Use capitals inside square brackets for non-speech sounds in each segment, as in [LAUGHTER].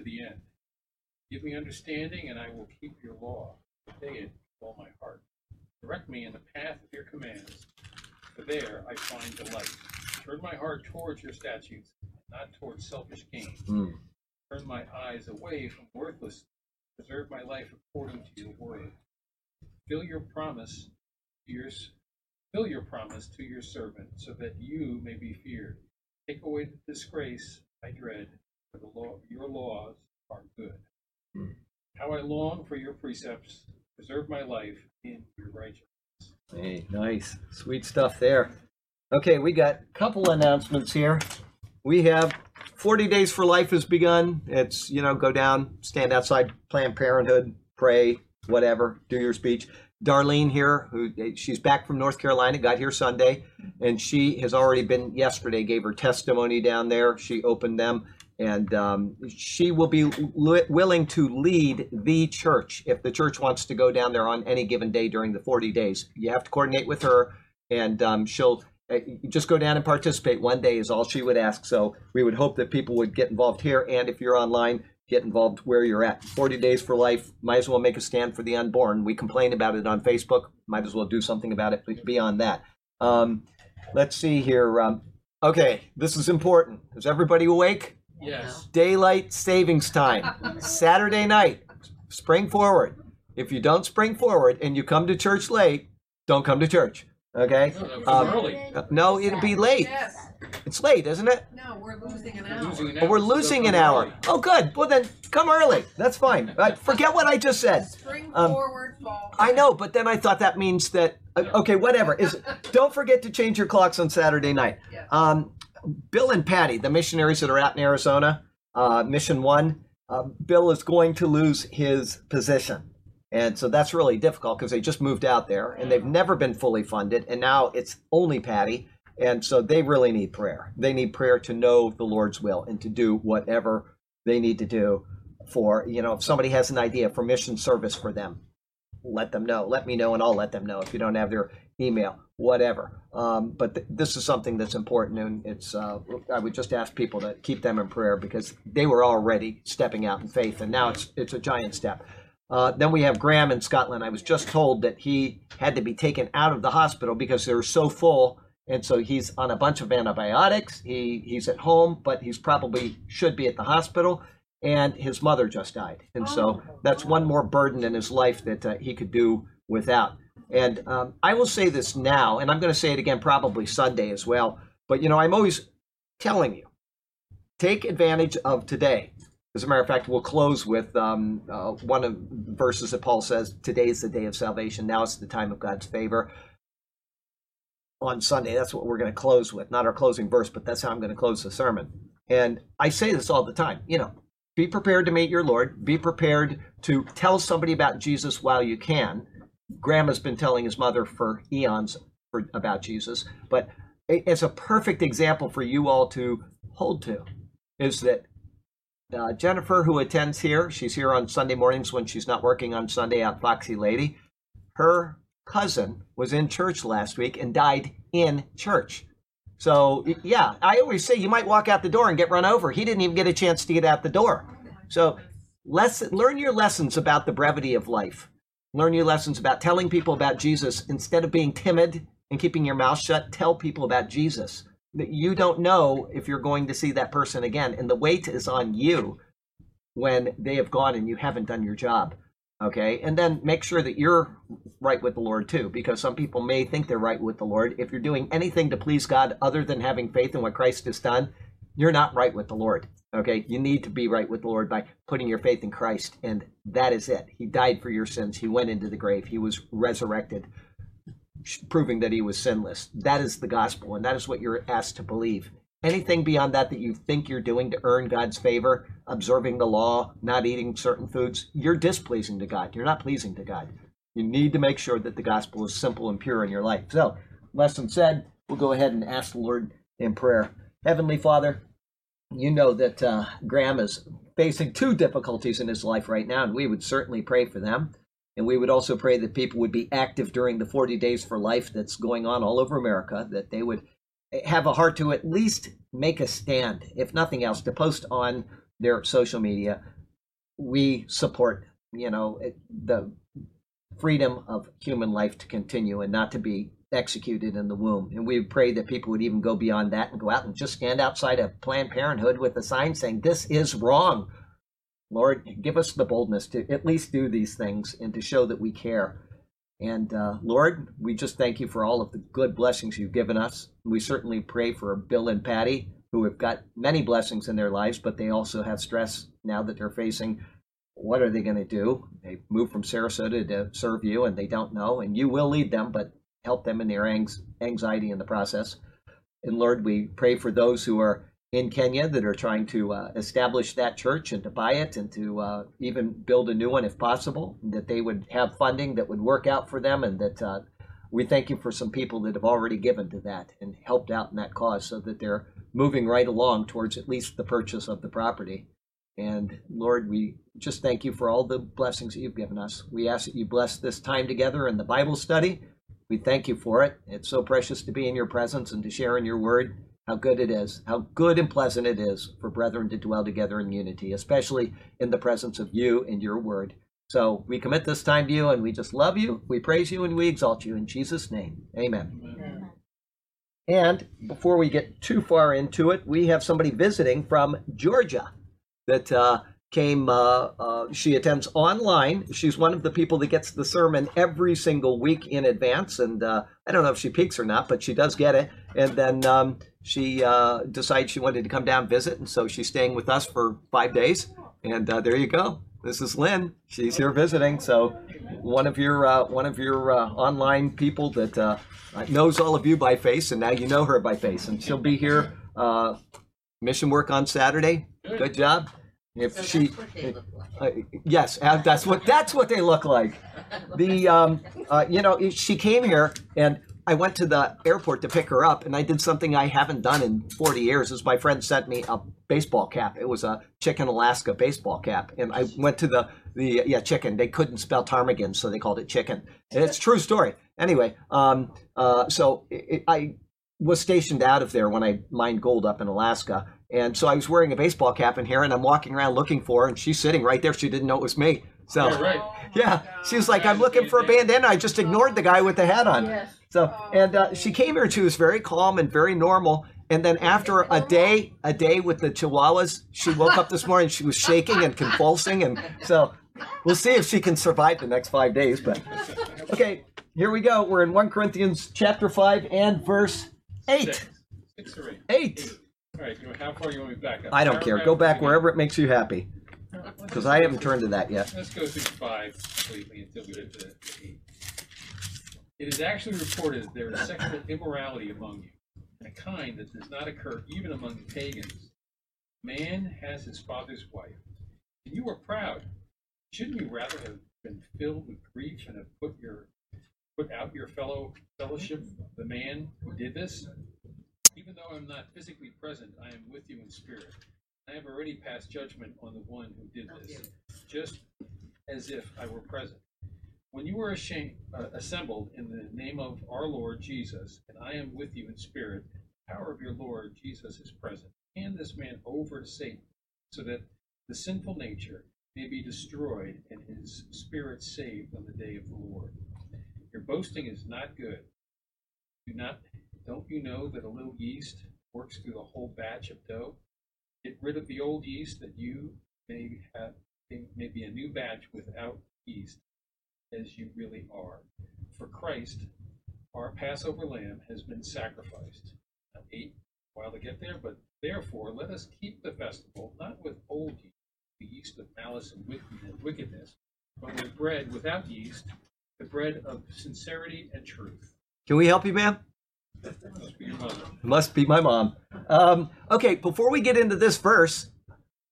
to the end. Give me understanding, and I will keep your law. Obey it with all my heart. Direct me in the path of your commands, for there I find delight. Turn my heart towards your statutes, not towards selfish gain. Mm. Turn my eyes away from worthless. Preserve my life according to your word. Fill your promise to your fill your promise to your servant, so that you may be feared. Take away the disgrace I dread, for the law your laws are good. Hmm. How I long for your precepts. Preserve my life in your righteousness. Hey, nice. Sweet stuff there. Okay, we got a couple announcements here. We have 40 Days for Life has begun. It's, you know, go down, stand outside Planned Parenthood, pray, whatever, do your speech. Darlene here, who she's back from North Carolina, got here Sunday, and she has already been yesterday, gave her testimony down there. She opened them, and um, she will be li- willing to lead the church if the church wants to go down there on any given day during the 40 days. You have to coordinate with her, and um, she'll uh, just go down and participate. One day is all she would ask. So we would hope that people would get involved here, and if you're online, get involved where you're at. 40 Days for Life, might as well make a stand for the unborn. We complain about it on Facebook, might as well do something about it beyond that. Um, let's see here. Um, okay, this is important. Is everybody awake? Yes. Daylight savings time, [LAUGHS] Saturday night. Spring forward. If you don't spring forward and you come to church late, don't come to church. Okay? No, Um, early. No, it'll be late. Yes. It's late, isn't it? No, we're losing an We're hour. losing an Oh, we're hour, so losing come an hour. Oh, good. Well, then come early. That's fine. [LAUGHS] Uh, forget what I just said. Spring Um, forward, fall. I know, but then I thought that means that uh, okay, whatever. Is don't forget to change your clocks on Saturday night. Yes. Um, Bill and Patty, the missionaries that are out in Arizona, uh, Mission One, uh, Bill is going to lose his position, and so that's really difficult because they just moved out there and they've never been fully funded, and now it's only Patty, and so they really need prayer. They need prayer to know the Lord's will and to do whatever they need to do for you know if somebody has an idea for mission service for them let them know. Let me know, and I'll let them know if you don't have their email, whatever. Um, but th- this is something that's important, and it's. Uh, I would just ask people to keep them in prayer because they were already stepping out in faith, and now it's it's a giant step. Uh, then we have Graham in Scotland. I was just told that he had to be taken out of the hospital because they were so full, and so he's on a bunch of antibiotics. He he's at home, but he's probably should be at the hospital and his mother just died. And so that's one more burden in his life that uh, he could do without. And um, I will say this now, and I'm going to say it again probably Sunday as well. But, you know, I'm always telling you take advantage of today. As a matter of fact, we'll close with um, uh, one of the verses that Paul says Today is the day of salvation. Now it's the time of God's favor. On Sunday, that's what we're going to close with. Not our closing verse, but that's how I'm going to close the sermon. And I say this all the time. You know, be prepared to meet your Lord. Be prepared to tell somebody about Jesus while you can. Grandma's been telling his mother for eons for, about Jesus, but it- it's a perfect example for you all to hold to. Is that uh, Jennifer, who attends here, she's here on Sunday mornings when she's not working on Sunday at Foxy Lady. Her cousin was in church last week and died in church. So yeah, I always say you might walk out the door and get run over. He didn't even get a chance to get out the door. So lesson, learn your lessons about the brevity of life. Learn new lessons about telling people about Jesus instead of being timid and keeping your mouth shut. Tell people about Jesus. That you don't know if you're going to see that person again, and the weight is on you when they have gone and you haven't done your job. Okay, and then make sure that you're right with the Lord too, because some people may think they're right with the Lord. If you're doing anything to please God other than having faith in what Christ has done, you're not right with the Lord. Okay, you need to be right with the Lord by putting your faith in Christ, and that is it. He died for your sins. He went into the grave. He was resurrected, proving that he was sinless. That is the gospel, and that is what you're asked to believe. Anything beyond that that you think you're doing to earn God's favor, observing the law, not eating certain foods, you're displeasing to God. You're not pleasing to God. You need to make sure that the gospel is simple and pure in your life. So, lesson said, we'll go ahead and ask the Lord in prayer. Heavenly Father, you know that uh, Graham is facing two difficulties in his life right now, and we would certainly pray for them. And we would also pray that people would be active during the 40 days for life that's going on all over America, that they would have a heart to at least make a stand, if nothing else, to post on their social media. We support, you know, the freedom of human life to continue and not to be executed in the womb. And we pray that people would even go beyond that and go out and just stand outside of Planned Parenthood with a sign saying, This is wrong. Lord, give us the boldness to at least do these things and to show that we care. And uh, Lord, we just thank you for all of the good blessings you've given us. We certainly pray for Bill and Patty, who have got many blessings in their lives, but they also have stress now that they're facing what are they going to do? They moved from Sarasota to serve you, and they don't know, and you will lead them, but help them in their anxiety in the process. And Lord, we pray for those who are in Kenya that are trying to uh, establish that church and to buy it and to uh, even build a new one if possible, that they would have funding that would work out for them, and that uh, we thank you for some people that have already given to that and helped out in that cause so that they're moving right along towards at least the purchase of the property. And Lord, we just thank you for all the blessings that you've given us. We ask that you bless this time together in the Bible study. We thank you for it. It's so precious to be in your presence and to share in your word how good it is, how good and pleasant it is for brethren to dwell together in unity, especially in the presence of you and your word. So we commit this time to you and we just love you, we praise you, and we exalt you in Jesus' name. Amen. Amen. And before we get too far into it, we have somebody visiting from Georgia that uh, came. Uh, uh, she attends online. She's one of the people that gets the sermon every single week in advance, and uh, I don't know if she peaks or not, but she does get it. And then um, she uh, decided she wanted to come down visit, and so she's staying with us for five days. And uh, there you go. This is Lynn. She's here visiting. So one of your uh, one of your online people that knows all of you by face, and now you know her by face, and she'll be here. Mission work on Saturday. Good job. If so she, like. yes, that's what that's what they look like. The um, you know, she came here and I went to the airport to pick her up, and I did something I haven't done in 40 years. Is my friend sent me a baseball cap. It was a Chicken Alaska baseball cap, and I went to the the yeah chicken. They couldn't spell ptarmigan, so they called it chicken. And it's true story. Anyway, um, uh, so it, I was stationed out of there when I mined gold up in Alaska, and so I was wearing a baseball cap in here, and I'm walking around looking for her, and she's sitting right there. She didn't know it was me. So right. yeah, she was like, "I'm looking for a bandana." I just ignored the guy with the hat on. Yes. So, and uh, she came here. She was very calm and very normal. And then after a day, a day with the Chihuahuas, she woke up this morning. She was shaking and convulsing, and so we'll see if she can survive the next five days. But okay, here we go. We're in one Corinthians chapter five and verse eight. Six, Six or eight. Eight. All right. How far you want me back? I don't care. Go back wherever it makes you happy. Because I haven't turned to that yet. Let's go through five completely until we get to eight. It is actually reported that there is sexual immorality among you, and a kind that does not occur even among pagans. Man has his father's wife, and you are proud. Shouldn't you rather have been filled with grief and have put your put out your fellow fellowship, the man who did this? Even though I'm not physically present, I am with you in spirit. I have already passed judgment on the one who did this, just as if I were present. When you are ashamed, uh, assembled in the name of our Lord Jesus, and I am with you in spirit, the power of your Lord Jesus is present. Hand this man over to Satan, so that the sinful nature may be destroyed and his spirit saved on the day of the Lord. Your boasting is not good. Do not don't you know that a little yeast works through the whole batch of dough? Get rid of the old yeast that you may have may be a new batch without yeast as you really are. For Christ, our Passover lamb, has been sacrificed. Now, eight, while to get there, but therefore let us keep the festival not with old yeast, the yeast of malice and wickedness, but with bread without yeast, the bread of sincerity and truth. Can we help you, ma'am? Must be. My mom. Um, okay, before we get into this verse,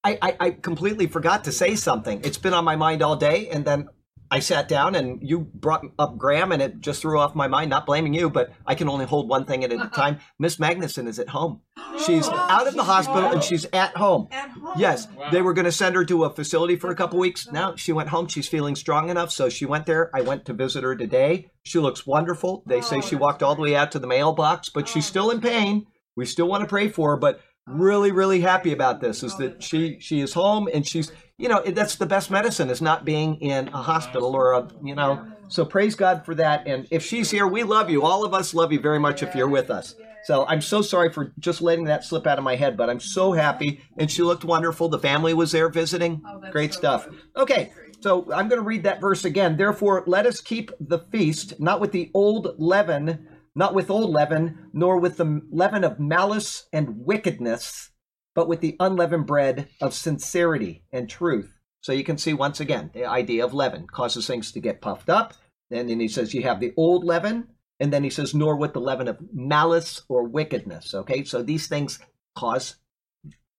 I, I, I completely forgot to say something. It's been on my mind all day, and then I sat down and you brought up Graham and it just threw off my mind, not blaming you, but I can only hold one thing at a [LAUGHS] time. Miss Magnuson is at home. She's [GASPS] out of the hospital and she's at home. At home. Yes, wow. they were going to send her to a facility for a couple weeks. [LAUGHS] Now she went home. She's feeling strong enough. So she went there. I went to visit her today. She looks wonderful. They say she oh, walked all the way out to the mailbox, but she's oh. still in pain. We still want to pray for her, but really, really happy about this. Is oh, that she she is home and she's you know that's the best medicine is not being in a hospital or a you know. So praise God for that. And if she's here, we love you. All of us love you very much if you're with us. So I'm so sorry for just letting that slip out of my head, but I'm so happy. And she looked wonderful. The family was there visiting. Oh, Great stuff. Okay, so I'm going to read that verse again. Therefore, let us keep the feast not with the old leaven, not with old leaven, nor with the leaven of malice and wickedness, but with the unleavened bread of sincerity and truth. So you can see once again the idea of leaven causes things to get puffed up. And then he says you have the old leaven, and then he says, nor with the leaven of malice or wickedness. Okay, so these things cause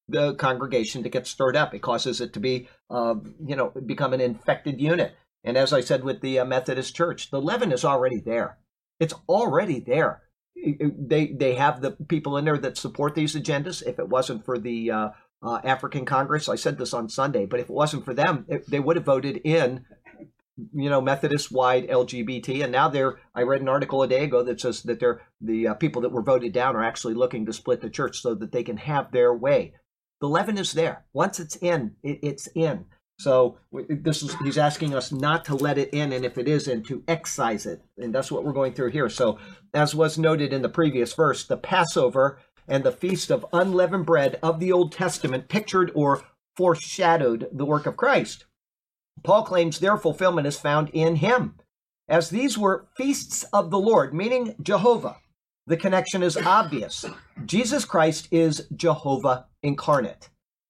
the congregation to get stirred up. It causes it to be, uh, you know, become an infected unit. And as I said with the uh, Methodist Church, the leaven is already there. It's already there. They they have the people in there that support these agendas. If it wasn't for the uh, uh, African Congress, I said this on Sunday, but if it wasn't for them, it, they would have voted in, you know, Methodist wide LGBT. And now they're. I read an article a day ago that says that they're the uh, people that were voted down are actually looking to split the church so that they can have their way the leaven is there. Once it's in, it, it's in. So this is he's asking us not to let it in, and if it is in, to excise it, and that's what we're going through here. So, as was noted in the previous verse, the Passover and the feast of unleavened bread of the Old Testament pictured or foreshadowed the work of Christ. Paul claims their fulfillment is found in him, as these were feasts of the Lord, meaning Jehovah. The connection is obvious. Jesus Christ is Jehovah incarnate.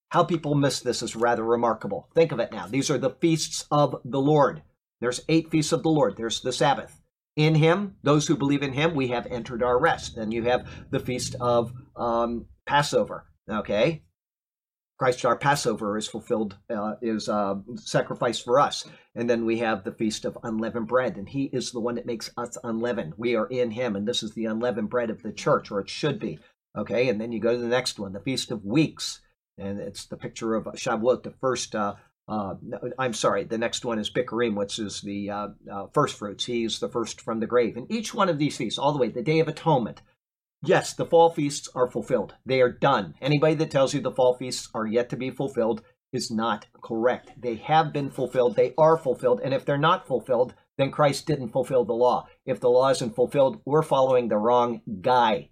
How people miss this is rather remarkable. Think of it now. These are the feasts of the Lord. There's eight feasts of the Lord. There's the Sabbath. In Him, those who believe in Him, we have entered our rest. Then you have the feast of um, Passover. Okay, Christ our Passover is fulfilled, uh, is uh, sacrificed for us. And then we have the Feast of Unleavened Bread, and He is the one that makes us unleavened. We are in Him, and this is the unleavened bread of the church, or it should be. Okay, and then you go to the next one, the Feast of Weeks, and it's the picture of Shavuot, the first. Uh, uh, I'm sorry, the next one is Bikurim, which is the uh, uh, first fruits. He's the first from the grave. And each one of these feasts, all the way, the Day of Atonement, Yes, the fall feasts are fulfilled. They are done. Anybody that tells you the fall feasts are yet to be fulfilled is not correct. They have been fulfilled. They are fulfilled. And if they're not fulfilled, then Christ didn't fulfill the law. If the law isn't fulfilled, we're following the wrong guy.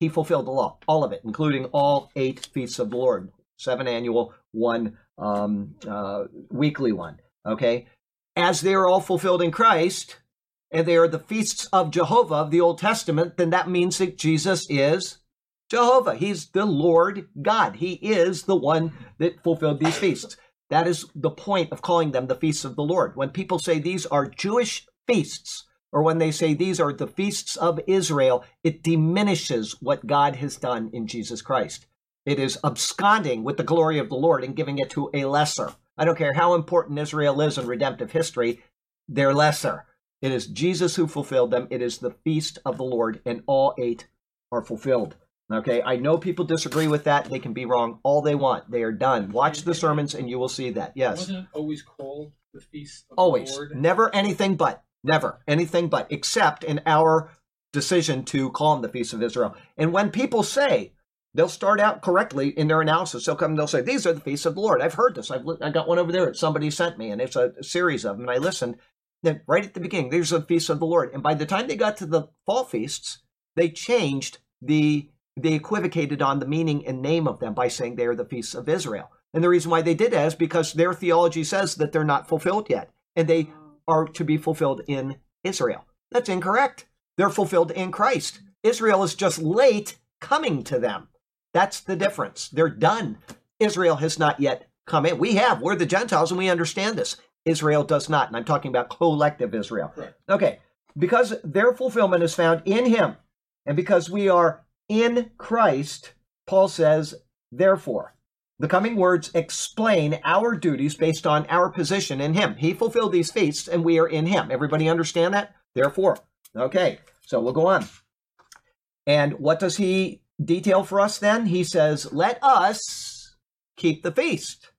He fulfilled the law, all of it, including all eight feasts of the Lord seven annual, one um, uh, weekly one. Okay? As they are all fulfilled in Christ, and they are the feasts of Jehovah of the Old Testament, then that means that Jesus is Jehovah. He's the Lord God. He is the one that fulfilled these feasts. That is the point of calling them the feasts of the Lord. When people say these are Jewish feasts, or when they say these are the feasts of Israel, it diminishes what God has done in Jesus Christ. It is absconding with the glory of the Lord and giving it to a lesser. I don't care how important Israel is in redemptive history, they're lesser. It is Jesus who fulfilled them. It is the feast of the Lord, and all eight are fulfilled. Okay, I know people disagree with that. They can be wrong all they want. They are done. Watch the sermons, and you will see that. Yes, Wasn't always called the feast of always, the Lord? never anything but, never anything but, except in our decision to call them the feast of Israel. And when people say, they'll start out correctly in their analysis. They'll come they'll say, These are the feasts of the Lord. I've heard this. I've I got one over there that somebody sent me, and it's a, series of them. And I listened. Then, right at the beginning, these are the feasts of the Lord. And by the time they got to the fall feasts, they changed the, they equivocated on the meaning and name of them by saying they are the feasts of Israel. And the reason why they did that is because their theology says that they're not fulfilled yet, and they oh. are to be fulfilled in Israel. That's incorrect. They're fulfilled in Christ. Israel is just late coming to them. That's the difference. They're done. Israel has not yet come in. We have. We're the Gentiles and we understand this. Israel does not. And I'm talking about collective Israel. Right. Okay. Because their fulfillment is found in Him. And because we are in Christ, Paul says, therefore. The coming words explain our duties based on our position in Him. He fulfilled these feasts and we are in Him. Everybody understand that? Therefore. Okay. So we'll go on. And what does he detail for us then? He says, Let us keep the feast.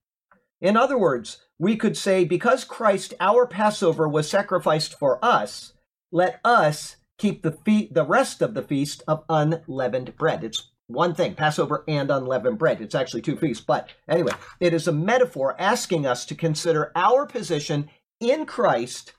In other words, we could say, because Christ, our Passover, was sacrificed for us, let us keep the fe- the rest of the feast of unleavened bread. It's one thing Passover and unleavened bread. It's actually two feasts. But anyway, it is a metaphor asking us to consider our position in Christ,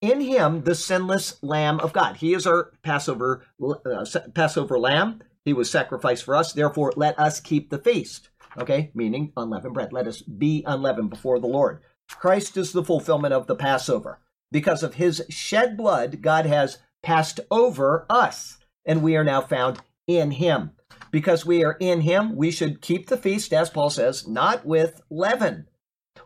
in Him, the sinless Lamb of God. He is our Passover, uh, Passover lamb. He was sacrificed for us. Therefore, let us keep the feast. Okay, meaning unleavened bread. Let us be unleavened before the Lord. Christ is the fulfillment of the Passover. Because of his shed blood, God has passed over us, and we are now found in him. Because we are in him, we should keep the feast, as Paul says, not with leaven.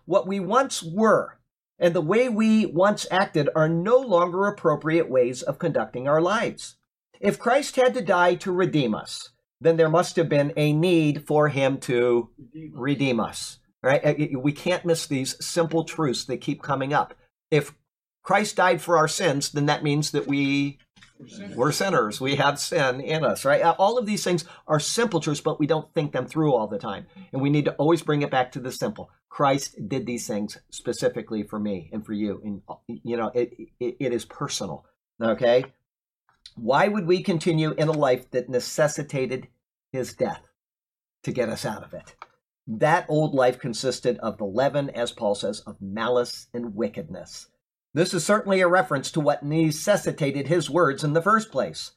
What we once were and the way we once acted are no longer appropriate ways of conducting our lives. If Christ had to die to redeem us, then there must have been a need for him to redeem us. Right? Uh, we can't miss these simple truths that keep coming up. If Christ died for our sins, then that means that we we're sinners. We have sin in us, right? Uh, all of these things are simple truths, but we don't think them through all the time. And we need to always bring it back to the simple. Christ did these things specifically for me and for you. And, you know, it, it, it is personal, okay? Why would we continue in a life that necessitated his death to get us out of it? That old life consisted of the leaven, as Paul says, of malice and wickedness. This is certainly a reference to what necessitated his words in the first place.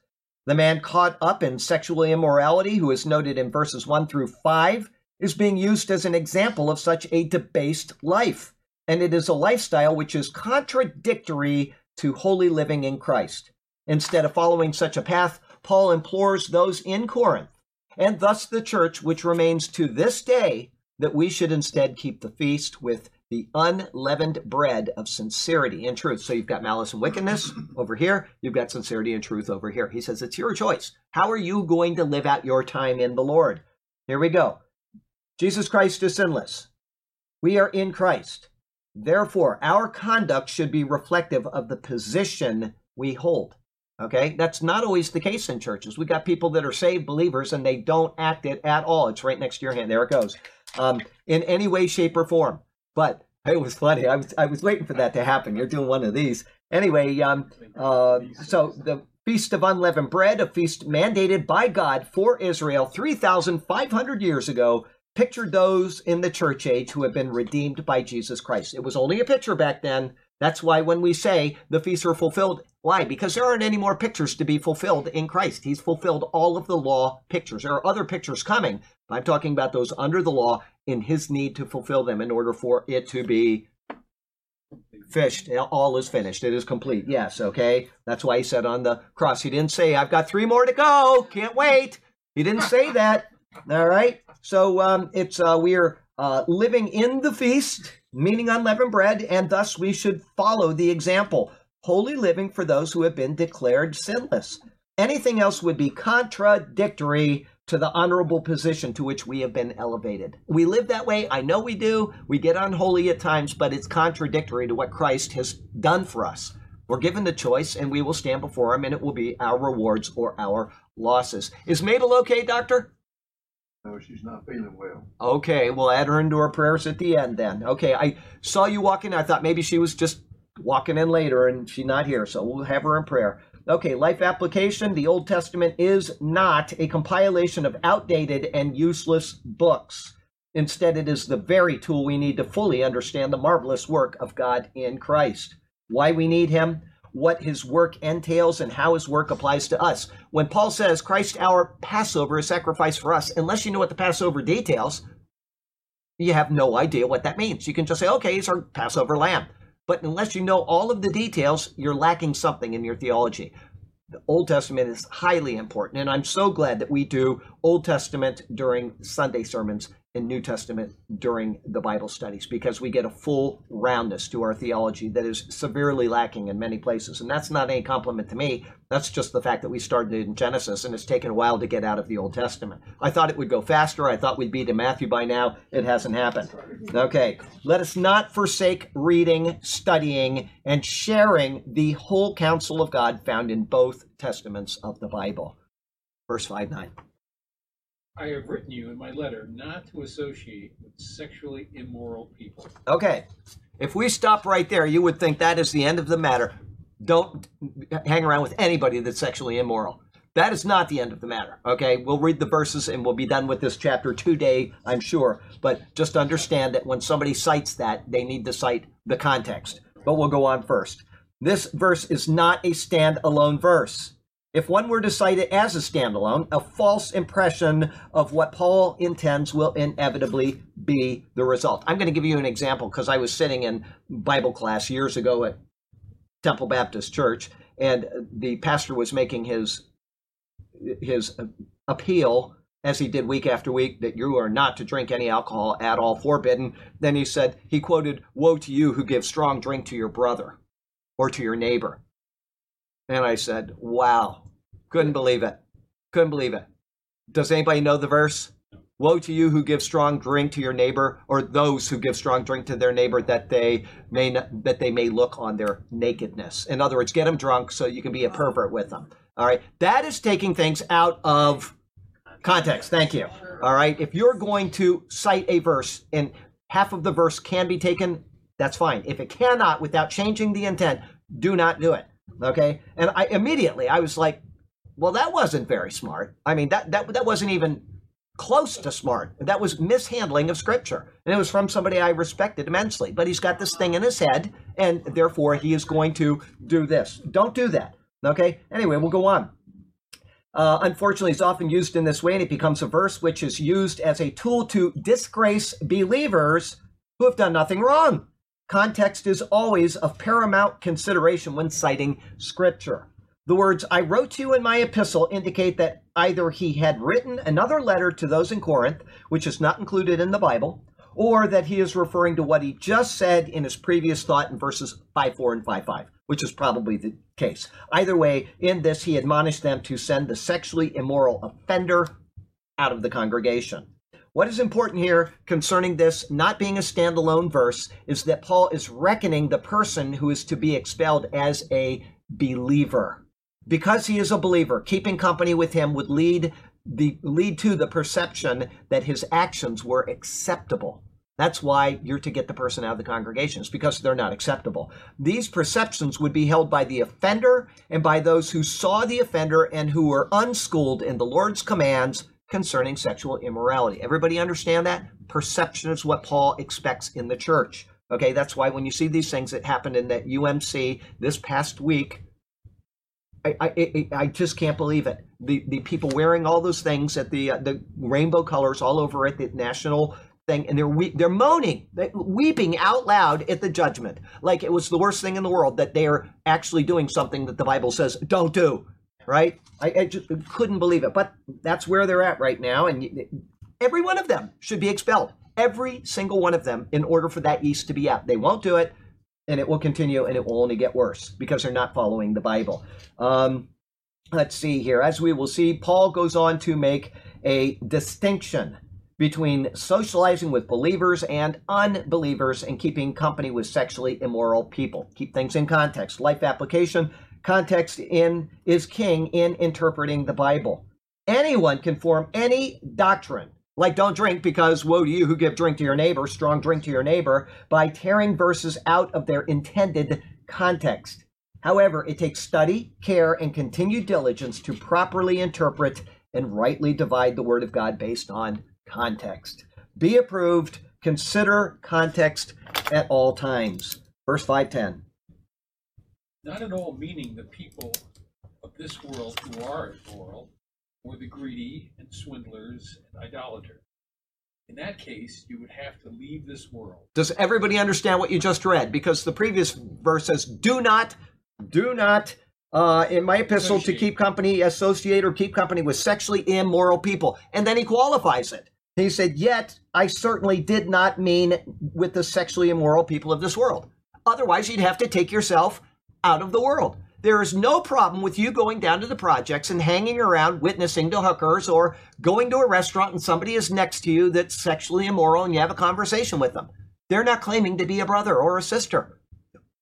The man caught up in sexual immorality, who is noted in verses 1 through 5, is being used as an example of such a debased life. And it is a lifestyle which is contradictory to holy living in Christ. Instead of following such a path, Paul implores those in Corinth, and thus the church, which remains to this day, that we should instead keep the feast with the unleavened bread of sincerity and truth. So you've got malice and wickedness over here, you've got sincerity and truth over here. He says it's your choice. How are you going to live out your time in the Lord? Here we go. Jesus Christ is sinless. We are in Christ. Therefore, our conduct should be reflective of the position we hold. Okay, that's not always the case in churches. We got people that are saved believers and they don't act it at all. It's right next to your hand. There it goes. Um, in any way, shape, or form. But it was funny. I was I was waiting for that to happen. You're doing one of these anyway. Um, uh, so the Feast of Unleavened Bread, a feast mandated by God for Israel 3,500 years ago, pictured those in the church age who have been redeemed by Jesus Christ. It was only a picture back then. That's why when we say the feasts are fulfilled, why? Because there aren't any more pictures to be fulfilled in Christ. He's fulfilled all of the law pictures. There are other pictures coming, but I'm talking about those under the law in his need to fulfill them in order for it to be fished. All is finished. It is complete. Yes, okay. That's why he said on the cross, he didn't say, I've got three more to go. Can't wait. He didn't say that. All right. So um, it's uh, we're uh, living in the feast meaning unleavened bread, and thus we should follow the example. Holy living for those who have been declared sinless. Anything else would be contradictory to the honorable position to which we have been elevated. We live that way. I know we do. We get unholy at times, but it's contradictory to what Christ has done for us. We're given the choice, and we will stand before Him, and it will be our rewards or our losses. Is Mabel okay, Doctor? No, she's not feeling well. Okay, we'll add her into our prayers at the end then. Okay, I saw you walking. I thought maybe she was just walking in later and she's not here, so we'll have her in prayer. Okay, life application. The Old Testament is not a compilation of outdated and useless books. Instead, it is the very tool we need to fully understand the marvelous work of God in Christ. Why we need Him? what his work entails and how his work applies to us. When Paul says Christ our Passover is sacrificed for us, unless you know what the Passover details, you have no idea what that means. You can just say, okay, he's our Passover lamb. But unless you know all of the details, you're lacking something in your theology. The Old Testament is highly important, and I'm so glad that we do Old Testament during Sunday sermons and New Testament during the Bible studies because we get a full roundness to our theology that is severely lacking in many places. And that's not any compliment to me. That's just the fact that we started in Genesis and it's taken a while to get out of the Old Testament. I thought it would go faster. I thought we'd be to Matthew by now. It hasn't happened. Okay. Let us not forsake reading, studying, and sharing the whole counsel of God found in both testaments of the Bible. Verse 5 9. I have written you in my letter not to associate with sexually immoral people. Okay. If we stop right there, you would think that is the end of the matter. Don't hang around with anybody that's sexually immoral. that is not the end of the matter. Okay, we'll read the verses and we'll be done with this chapter today, I'm sure. But just understand that when somebody cites that, they need to cite the context. But we'll go on first. This verse is not a standalone verse. If one were to cite it as a standalone, a false impression of what Paul intends will inevitably be the result. I'm going to give you an example because I was sitting in Bible class years ago at Temple Baptist Church, and the pastor was making his his appeal as he did week after week that you are not to drink any alcohol at all forbidden then he said he quoted woe to you who give strong drink to your brother or to your neighbor and i said wow couldn't believe it couldn't believe it does anybody know the verse woe to you who give strong drink to your neighbor or those who give strong drink to their neighbor that they may not, that they may look on their nakedness in other words get them drunk so you can be a pervert with them all right. That is taking things out of context. Thank you. All right. If you're going to cite a verse and half of the verse can be taken, that's fine. If it cannot, without changing the intent, do not do it. Okay. And I immediately I was like, well, that wasn't very smart. I mean, that that that wasn't even close to smart. That was mishandling of scripture. And it was from somebody I respected immensely. But he's got this thing in his head, and therefore he is going to do this. Don't do that. Okay, anyway, we'll go on. Uh, unfortunately, it's often used in this way, and it becomes a verse which is used as a tool to disgrace believers who have done nothing wrong. Context is always of paramount consideration when citing scripture. The words, I wrote to you in my epistle, indicate that either he had written another letter to those in Corinth, which is not included in the Bible, or that he is referring to what he just said in his previous thought in verses 5 4 and 5 5 which is probably the case. Either way, in this, he admonished them to send the sexually immoral offender out of the congregation. What is important here concerning this not being a standalone verse is that Paul is reckoning the person who is to be expelled as a believer. Because he is a believer, keeping company with him would lead the lead to the perception that his actions were acceptable. That's why you're to get the person out of the congregation. It's because they're not acceptable. These perceptions would be held by the offender and by those who saw the offender and who were unschooled in the Lord's commands concerning sexual immorality. Everybody understand that? Perception is what Paul expects in the church. Okay, that's why when you see these things that happened in that UMC this past week, I, I, I just can't believe it. The the people wearing all those things at the uh, the rainbow colors all over at the national thing and they're we- they're moaning, they're weeping out loud at the judgment, like it was the worst thing in the world that they're actually doing something that the Bible says don't do. Right? I, I just couldn't believe it, but that's where they're at right now, and every one of them should be expelled. Every single one of them, in order for that yeast to be out. They won't do it, and it will continue, and it will only get worse because they're not following the Bible. Um, let's see here. As we will see, Paul goes on to make a distinction between socializing with believers and unbelievers and keeping company with sexually immoral people. Keep things in context. Life application context in is king in interpreting the Bible. Anyone can form any doctrine like don't drink because woe to you who give drink to your neighbor, strong drink to your neighbor, by tearing verses out of their intended context. However, it takes study, care, and continued diligence to properly interpret and rightly divide the word of God based on context. Be approved. Consider context at all times. Verse 510. Not at all meaning the people of this world who are immoral, or the greedy and swindlers and idolaters. In that case, you would have to leave this world. Does everybody understand what you just read? Because the previous verse says, Do not, do not uh, in my epistle to keep company, associate, or keep company with sexually immoral people. And then he qualifies it. He said, Yet I certainly did not mean with the sexually immoral people of this world. Otherwise, you'd have to take yourself out of the world. There is no problem with you going down to the projects and hanging around witnessing to hookers or going to a restaurant and somebody is next to you that's sexually immoral and you have a conversation with them. They're not claiming to be a brother or a sister.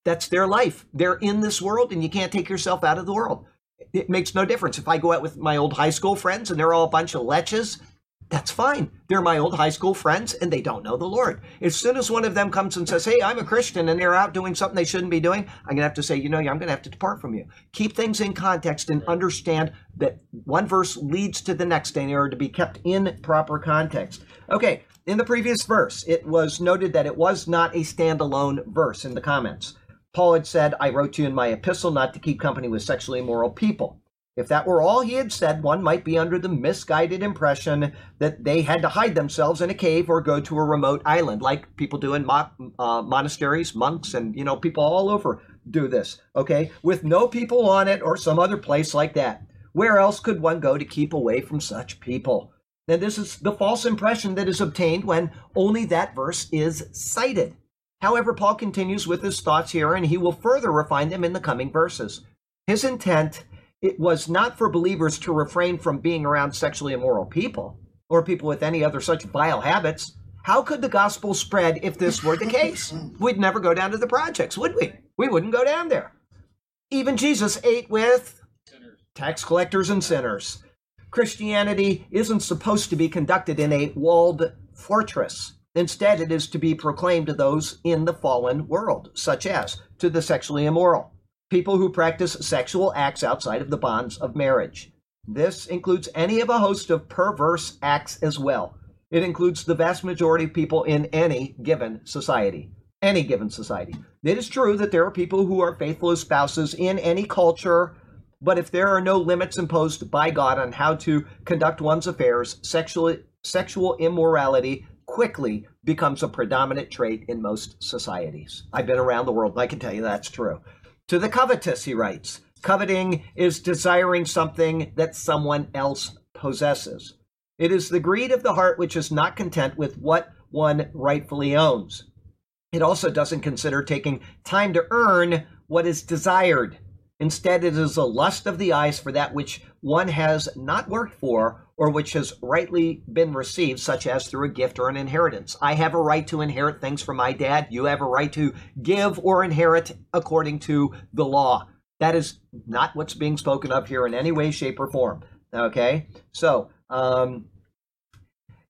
That's their life. They're in this world and you can't take yourself out of the world. It makes no difference. If I go out with my old high school friends and they're all a bunch of leches That's fine. They're my old high school friends and they don't know the Lord. As soon as one of them comes and says, Hey, I'm a Christian and they're out doing something they shouldn't be doing, I'm going to have to say, You know, I'm going to have to depart from you. Keep things in context and understand that one verse leads to the next they are to be kept in proper context. Okay, in the previous verse, it was noted that it was not a standalone verse in the comments. Paul had said, I wrote to you in my epistle not to keep company with sexually immoral people. If that were all he had said, one might be under the misguided impression that they had to hide themselves in a cave or go to a remote island, like people do in mo- uh, monasteries, monks, and you know people all over do this. Okay, with no people on it or some other place like that. Where else could one go to keep away from such people? And this is the false impression that is obtained when only that verse is cited. However, Paul continues with his thoughts here, and he will further refine them in the coming verses. His intent it was not for believers to refrain from being around sexually immoral people or people with any other such vile habits. How could the gospel spread if this were the case? We'd never go down to the projects, would we? We wouldn't go down there. Even Jesus ate with tax collectors and sinners. Christianity isn't supposed to be conducted in a walled fortress. Instead, it is to be proclaimed to those in the fallen world, such as to the sexually immoral, people who practice sexual acts outside of the bonds of marriage. This includes any of a host of perverse acts as well. It includes the vast majority of people in any given society. Any given society. It is true that there are people who are faithful spouses in any culture, but if there are no limits imposed by God on how to conduct one's affairs, sexual, sexual immorality quickly becomes a predominant trait in most societies. I've been around the world, and I can tell you that's true. To the covetous, he writes, coveting is desiring something that someone else possesses. It is the greed of the heart which is not content with what one rightfully owns. It also doesn't consider taking time to earn what is desired. Instead, it is a lust of the eyes for that which one has not worked for or which has rightly been received, such as through a gift or an inheritance. I have a right to inherit things from my dad. You have a right to give or inherit according to the law. That is not what's being spoken of here in any way, shape, or form. Okay? So, um,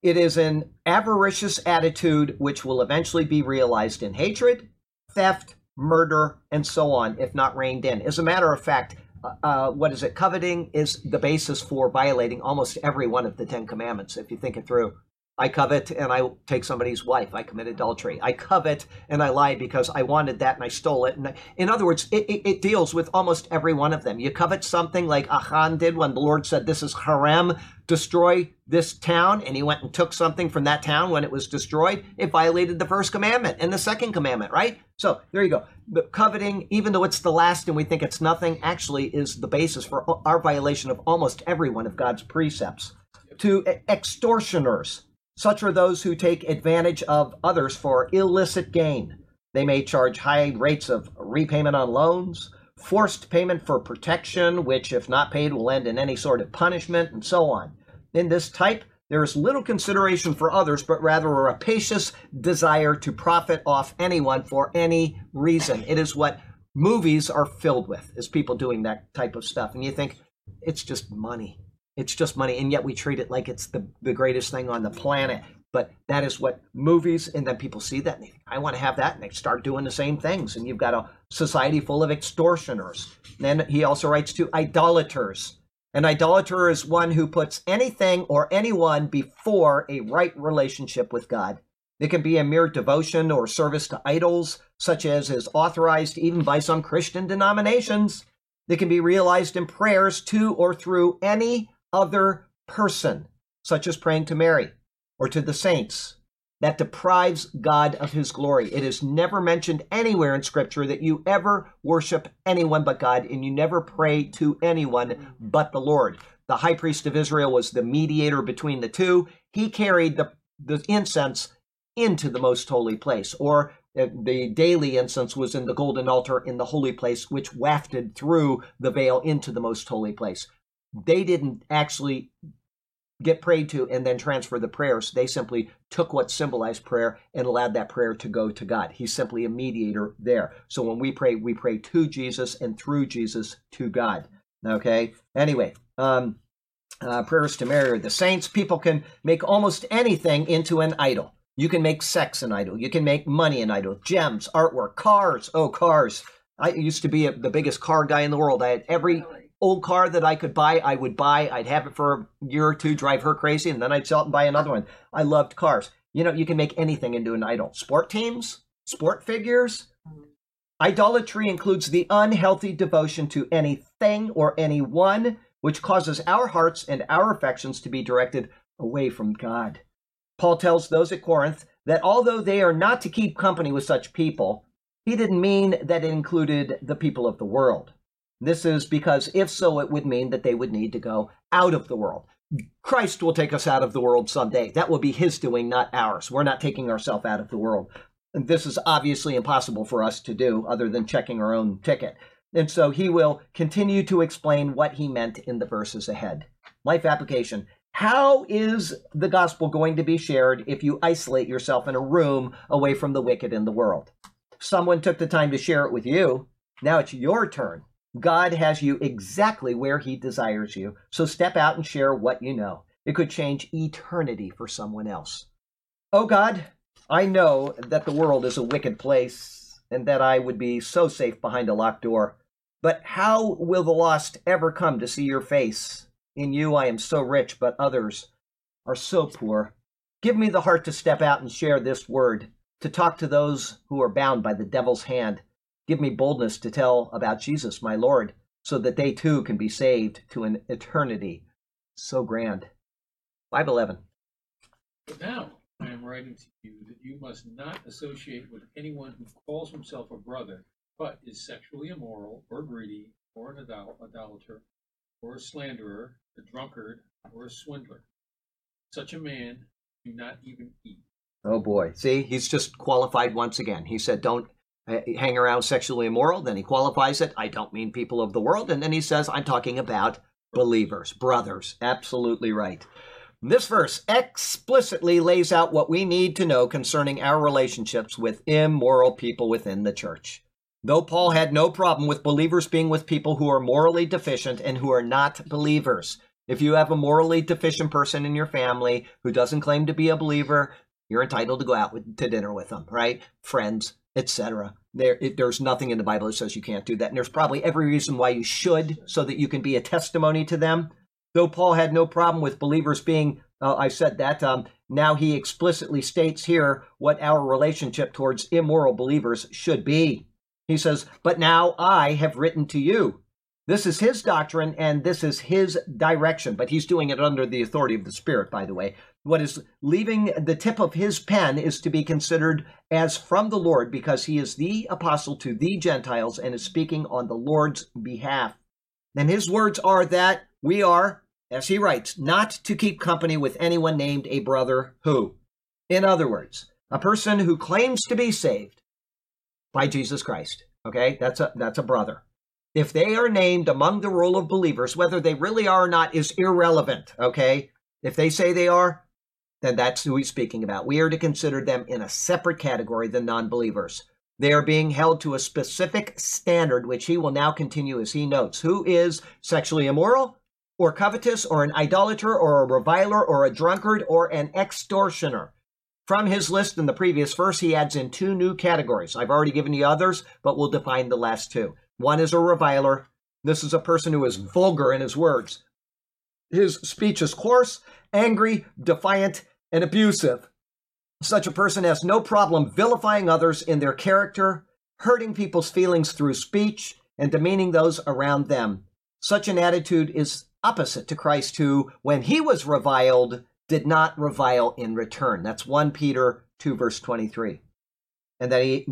it is an avaricious attitude which will eventually be realized in hatred, theft, murder, and so on, if not reined in. As a matter of fact, uh, uh, what is it? Coveting is the basis for violating almost every one of the Ten Commandments, if you think it through. I covet and I take somebody's wife. I commit adultery. I covet and I lie because I wanted that and I stole it. And I, in other words, it, it, it, deals with almost every one of them. You covet something like Achan did when the Lord said, "This is herem, destroy this town," and he went and took something from that town when it was destroyed. It violated the first commandment and the second commandment, right? So there you go. But coveting, even though it's the last and we think it's nothing, actually is the basis for our violation of almost every one of God's precepts. To extortioners such are those who take advantage of others for illicit gain. They may charge high rates of repayment on loans, forced payment for protection, which, if not paid, will end in any sort of punishment, and so on. In this type, there is little consideration for others, but rather a rapacious desire to profit off anyone for any reason. It is what movies are filled with, is people doing that type of stuff. And you think, it's just money. It's just money, and yet we treat it like it's the, the greatest thing on the planet. But that is what movies, and then people see that, and they think, I want to have that, and they start doing the same things. And you've got a society full of extortioners. Then he also writes to idolaters. An idolater is one who puts anything or anyone before a right relationship with God. It can be a mere devotion or service to idols, such as is authorized even by some Christian denominations. It can be realized in prayers to or through any other person, such as praying to Mary or to the saints, that deprives God of his glory. It is never mentioned anywhere in Scripture that you ever worship anyone but God and you never pray to anyone but the Lord. The high priest of Israel was the mediator between the two. He carried the, the incense into the most holy place, or the daily incense was in the golden altar in the holy place, which wafted through the veil into the most holy place they didn't actually get prayed to and then transfer the prayers. They simply took what symbolized prayer and allowed that prayer to go to God. He's simply a mediator there. So when we pray, we pray to Jesus and through Jesus to God. Okay. Anyway, um, uh, prayers to Mary or the saints, people can make almost anything into an idol. You can make sex an idol. You can make money an idol. Gems, artwork, cars. Oh, cars. I used to be a, the biggest car guy in the world. I had every old car that I could buy, I would buy. I'd have it for a year or two, drive her crazy, and then I'd sell it and buy another one. I loved cars. You know, you can make anything into an idol. Sport teams, sport figures. Idolatry includes the unhealthy devotion to anything or anyone which causes our hearts and our affections to be directed away from God. Paul tells those at Corinth that although they are not to keep company with such people, he didn't mean that it included the people of the world. This is because if so, it would mean that they would need to go out of the world. Christ will take us out of the world someday. That will be his doing, not ours. We're not taking ourselves out of the world. And this is obviously impossible for us to do other than checking our own ticket. And so he will continue to explain what he meant in the verses ahead. Life application. How is the gospel going to be shared if you isolate yourself in a room away from the wicked in the world? Someone took the time to share it with you. Now it's your turn. God has you exactly where He desires you. So step out and share what you know. It could change eternity for someone else. Oh God, I know that the world is a wicked place and that I would be so safe behind a locked door. But how will the lost ever come to see your face? In you I am so rich, but others are so poor. Give me the heart to step out and share this word, to talk to those who are bound by the devil's hand Give me boldness to tell about Jesus, my Lord, so that they too can be saved to an eternity so grand. 511. But now I am writing to you that you must not associate with anyone who calls himself a brother, but is sexually immoral, or greedy, or an idol- idolater, or a slanderer, a drunkard, or a swindler. Such a man do not even eat. Oh boy. See, he's just qualified once again. He said, don't Uh, hang around sexually immoral. Then he qualifies it. I don't mean people of the world. And then he says, I'm talking about believers, brothers. Absolutely right. This verse explicitly lays out what we need to know concerning our relationships with immoral people within the church. Though Paul had no problem with believers being with people who are morally deficient and who are not believers. If you have a morally deficient person in your family who doesn't claim to be a believer, you're entitled to go out with, to dinner with them, right? Friends, etc. There, it, there's nothing in the Bible that says you can't do that, and there's probably every reason why you should, so that you can be a testimony to them. Though Paul had no problem with believers being, uh, I said that. Um, now he explicitly states here what our relationship towards immoral believers should be. He says, "But now I have written to you." This is his doctrine and this is his direction, but he's doing it under the authority of the Spirit, by the way what is leaving the tip of his pen is to be considered as from the Lord because he is the apostle to the Gentiles and is speaking on the Lord's behalf. And his words are that we are, as he writes, not to keep company with anyone named a brother who. In other words, a person who claims to be saved by Jesus Christ. Okay, that's a that's a brother. If they are named among the roll of believers, whether they really are or not is irrelevant. Okay, if they say they are, then that's who he's speaking about. We are to consider them in a separate category than non believers. They are being held to a specific standard, which he will now continue as he notes. Who is sexually immoral, or covetous, or an idolater, or a reviler, or a drunkard, or an extortioner? From his list in the previous verse, he adds in two new categories. I've already given you others, but we'll define the last two. One is a reviler. This is a person who is hmm. vulgar in his words. His speech is coarse, angry, defiant, and abusive. Such a person has no problem vilifying others in their character, hurting people's feelings through speech, and demeaning those around them. Such an attitude is opposite to Christ, who, when he was reviled, did not revile in return. That's 1 Peter 2, verse 23. And then he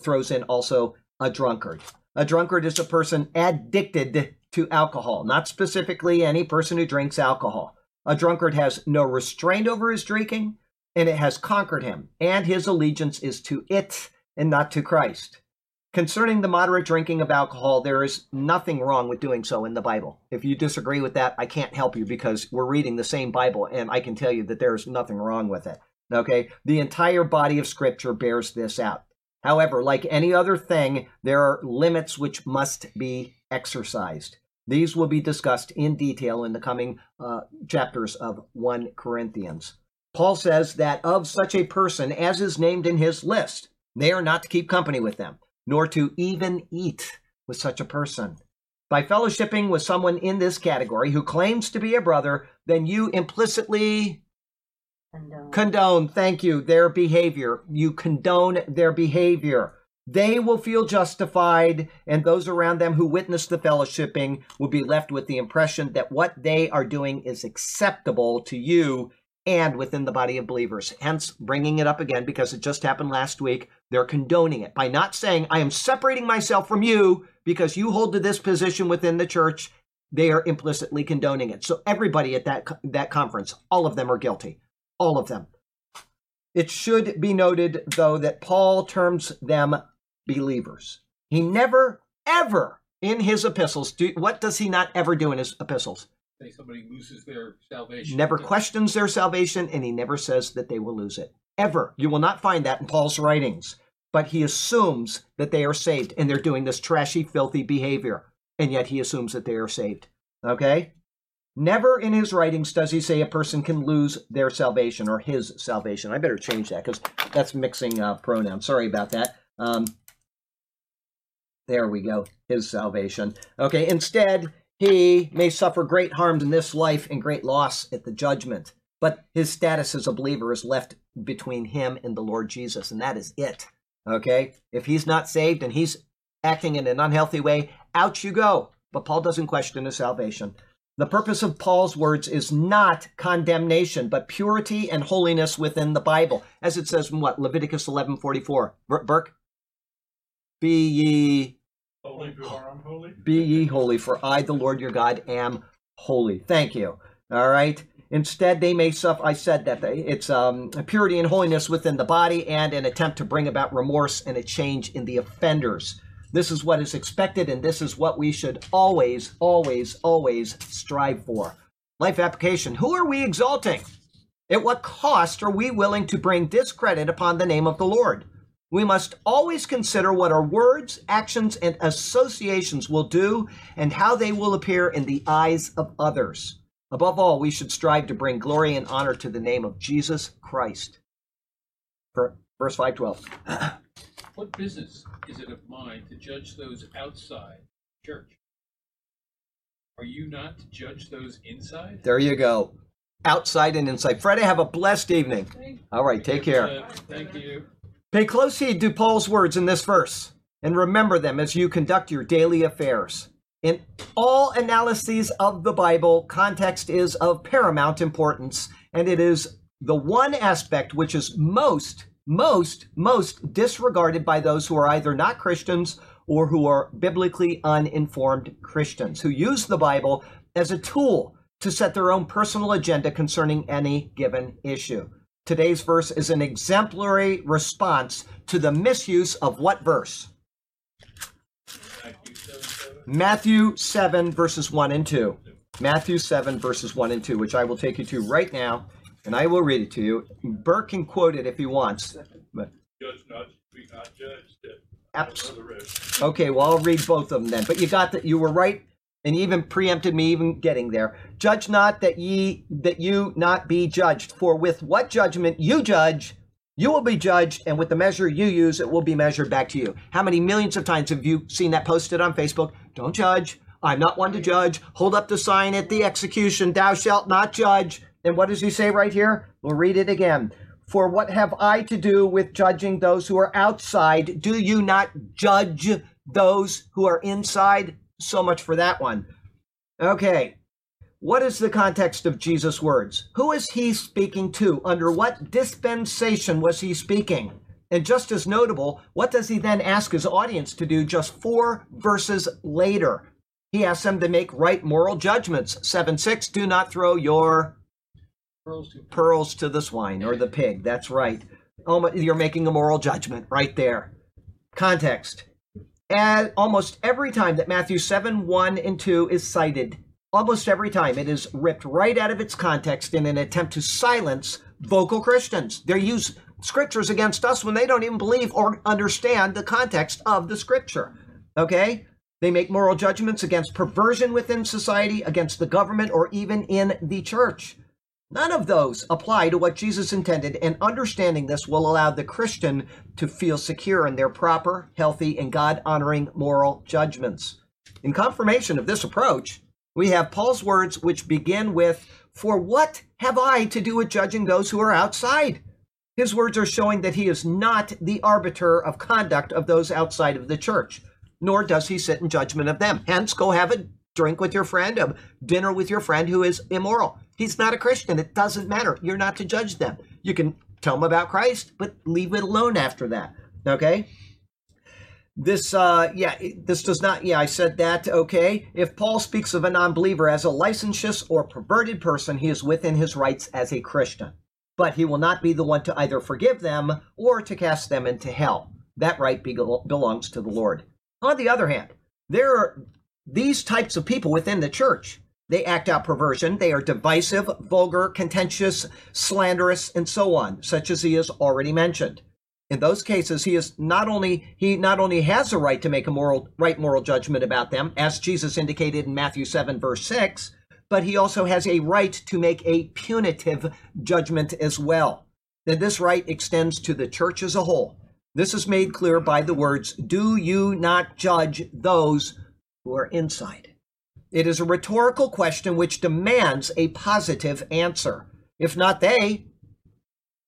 throws in also a drunkard. A drunkard is a person addicted to alcohol, not specifically any person who drinks alcohol. A drunkard has no restraint over his drinking, and it has conquered him, and his allegiance is to it and not to Christ. Concerning the moderate drinking of alcohol, there is nothing wrong with doing so in the Bible. If you disagree with that, I can't help you because we're reading the same Bible, and I can tell you that there's nothing wrong with it. Okay? The entire body of Scripture bears this out. However, like any other thing, there are limits which must be exercised. These will be discussed in detail in the coming uh, chapters of 1 Corinthians. Paul says that of such a person as is named in his list, they are not to keep company with them, nor to even eat with such a person. By fellowshipping with someone in this category who claims to be a brother, then you implicitly Condone. condone, thank you, their behavior. You condone their behavior. They will feel justified, and those around them who witness the fellowshipping will be left with the impression that what they are doing is acceptable to you and within the body of believers. Hence, bringing it up again because it just happened last week. They're condoning it by not saying, I am separating myself from you because you hold to this position within the church. They are implicitly condoning it. So, everybody at that, that conference, all of them are guilty. All of them. It should be noted, though, that Paul terms them believers. He never, ever in his epistles, do, what does he not ever do in his epistles? Say somebody loses their salvation. never questions their salvation, and he never says that they will lose it. Ever. You will not find that in Paul's writings. But he assumes that they are saved, and they're doing this trashy, filthy behavior. And yet he assumes that they are saved. Okay? Never in his writings does he say a person can lose their salvation or his salvation. I better change that because that's mixing uh, pronouns. Sorry about that. Um, there we go. His salvation. Okay. Instead, he may suffer great harm in this life and great loss at the judgment. But his status as a believer is left between him and the Lord Jesus, and that is it. Okay? If he's not saved and he's acting in an unhealthy way, out you go. But Paul doesn't question his salvation. The purpose of Paul's words is not condemnation, but purity and holiness within the Bible, as it says in what Leviticus eleven forty four. Burke, be ye Holy be ye holy, for I, the Lord your God, am holy. Thank you. All right. Instead, they may suffer. I said that they, it's um, purity and holiness within the body, and an attempt to bring about remorse and a change in the offenders. This is what is expected, and this is what we should always, always, always strive for. Life application. Who are we exalting? At what cost are we willing to bring discredit upon the name of the Lord? We must always consider what our words, actions, and associations will do and how they will appear in the eyes of others. Above all, we should strive to bring glory and honor to the name of Jesus Christ. Verse 512. [CLEARS THROAT] What business is it of mine to judge those outside church? Are you not to judge those inside? There you go. Outside and inside. Friday, have a blessed evening. All right, take care. Thank you. Pay close heed to Paul's words in this verse and remember them as you conduct your daily affairs. In all analyses of the Bible, context is of paramount importance, and it is the one aspect which is most, most, most disregarded by those who are either not Christians or who are biblically uninformed Christians, who use the Bible as a tool to set their own personal agenda concerning any given issue. Today's verse is an exemplary response to the misuse of what verse? Matthew 7 7. Matthew 7, verses 1 and 2. Matthew 7, verses 1 and 2, which I will take you to right now, and I will read it to you. Burke can quote it if he wants. But Judge not, be not judged. abs- Okay, well, I'll read both of them then. But you got that. You were right, and even preempted me even getting there. Judge not that ye that you not be judged. For with what judgment you judge, you will be judged, and with the measure you use, it will be measured back to you. How many millions of times have you seen that posted on Facebook? Don't judge. I'm not one to judge. Hold up the sign at the execution. Thou shalt not judge. And what does he say right here? We'll read it again. For what have I to do with judging those who are outside? Do you not judge those who are inside? So much for that one. Okay. What is the context of Jesus' words? Who is he speaking to? Under what dispensation was he speaking? And just as notable, what does he then ask his audience to do just four verses later? He asks them to make right moral judgments. 7 6, do not throw your Pearls to pearls to the swine or the pig. That's right. Oh, Almo- You're making a moral judgment right there. Context. And almost every time that Matthew 7 1 and 2 is cited, almost every time it is ripped right out of its context in an attempt to silence vocal Christians. They use scriptures against us when they don't even believe or understand the context of the scripture. Okay? They make moral judgments against perversion within society, against the government, or even in the church. None of those apply to what Jesus intended, and understanding this will allow the Christian to feel secure in their proper, healthy, and God honoring moral judgments. In confirmation of this approach, we have Paul's words, which begin with, For what have I to do with judging those who are outside? His words are showing that he is not the arbiter of conduct of those outside of the church, nor does he sit in judgment of them. Hence, go have a drink with your friend, a dinner with your friend who is immoral. He's not a Christian. It doesn't matter. You're not to judge them. You can tell them about Christ, but leave it alone after that. Okay? This, uh, yeah, this does not, yeah, I said that, okay. If Paul speaks of a non believer as a licentious or perverted person, he is within his rights as a Christian. But he will not be the one to either forgive them or to cast them into hell. That right be- belongs to the Lord. On the other hand, there are these types of people within the church. They act out perversion. They are divisive, vulgar, contentious, slanderous, and so on, such as he has already mentioned. In those cases, he is not only he not only has a right to make a moral right moral judgment about them, as Jesus indicated in Matthew 7, verse 6, but he also has a right to make a punitive judgment as well. And this right extends to the church as a whole. This is made clear by the words, Do you not judge those who are inside? It is a rhetorical question which demands a positive answer. If not they,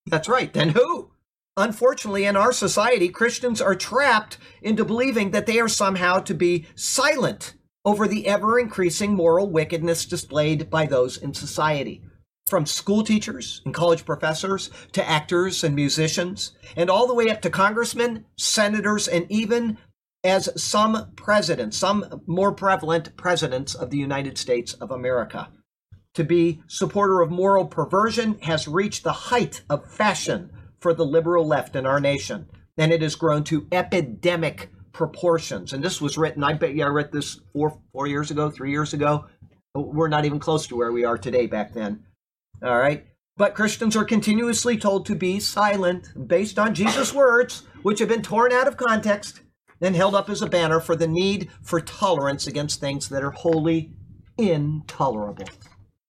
that's right, then who? Unfortunately, in our society, Christians are trapped into believing that they are somehow to be silent over the ever increasing moral wickedness displayed by those in society. From school teachers and college professors to actors and musicians, and all the way up to congressmen, senators, and even as some presidents, some more prevalent presidents of the United States of America. To be supporter of moral perversion has reached the height of fashion for the liberal left in our nation, and it has grown to epidemic proportions. And this was written, I bet you I read this four four years ago, three years ago. We're not even close to where we are today back then. All right. But Christians are continuously told to be silent based on Jesus' words, which have been torn out of context and held up as a banner for the need for tolerance against things that are wholly intolerable.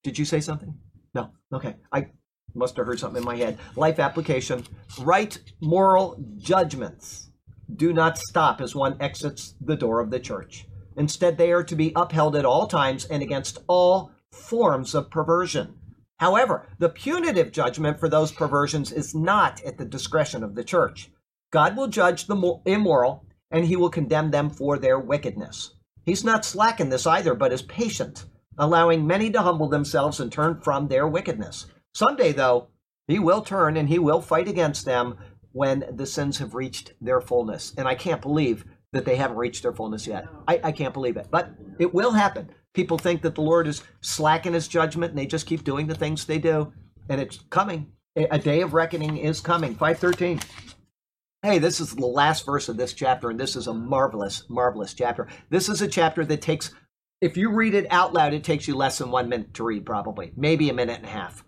Did you say something? No. Okay. I must have heard something in my head. Life application. Right moral judgments do not stop as one exits the door of the church. Instead, they are to be upheld at all times and against all forms of perversion. However, the punitive judgment for those perversions is not at the discretion of the church. God will judge the immoral and he will condemn them for their wickedness. He's not slack in this either, but is patient, allowing many to humble themselves and turn from their wickedness. Someday, though, he will turn and he will fight against them when the sins have reached their fullness. And I can't believe that they haven't reached their fullness yet. I, I can't believe it. But it will happen. People think that the Lord is slack in his judgment and they just keep doing the things they do. And it's coming. A day of reckoning is coming. 513. Hey, this is the last verse of this chapter, and this is a marvelous, marvelous chapter. This is a chapter that takes, if you read it out loud, it takes you less than one minute to read, probably, maybe a minute and a half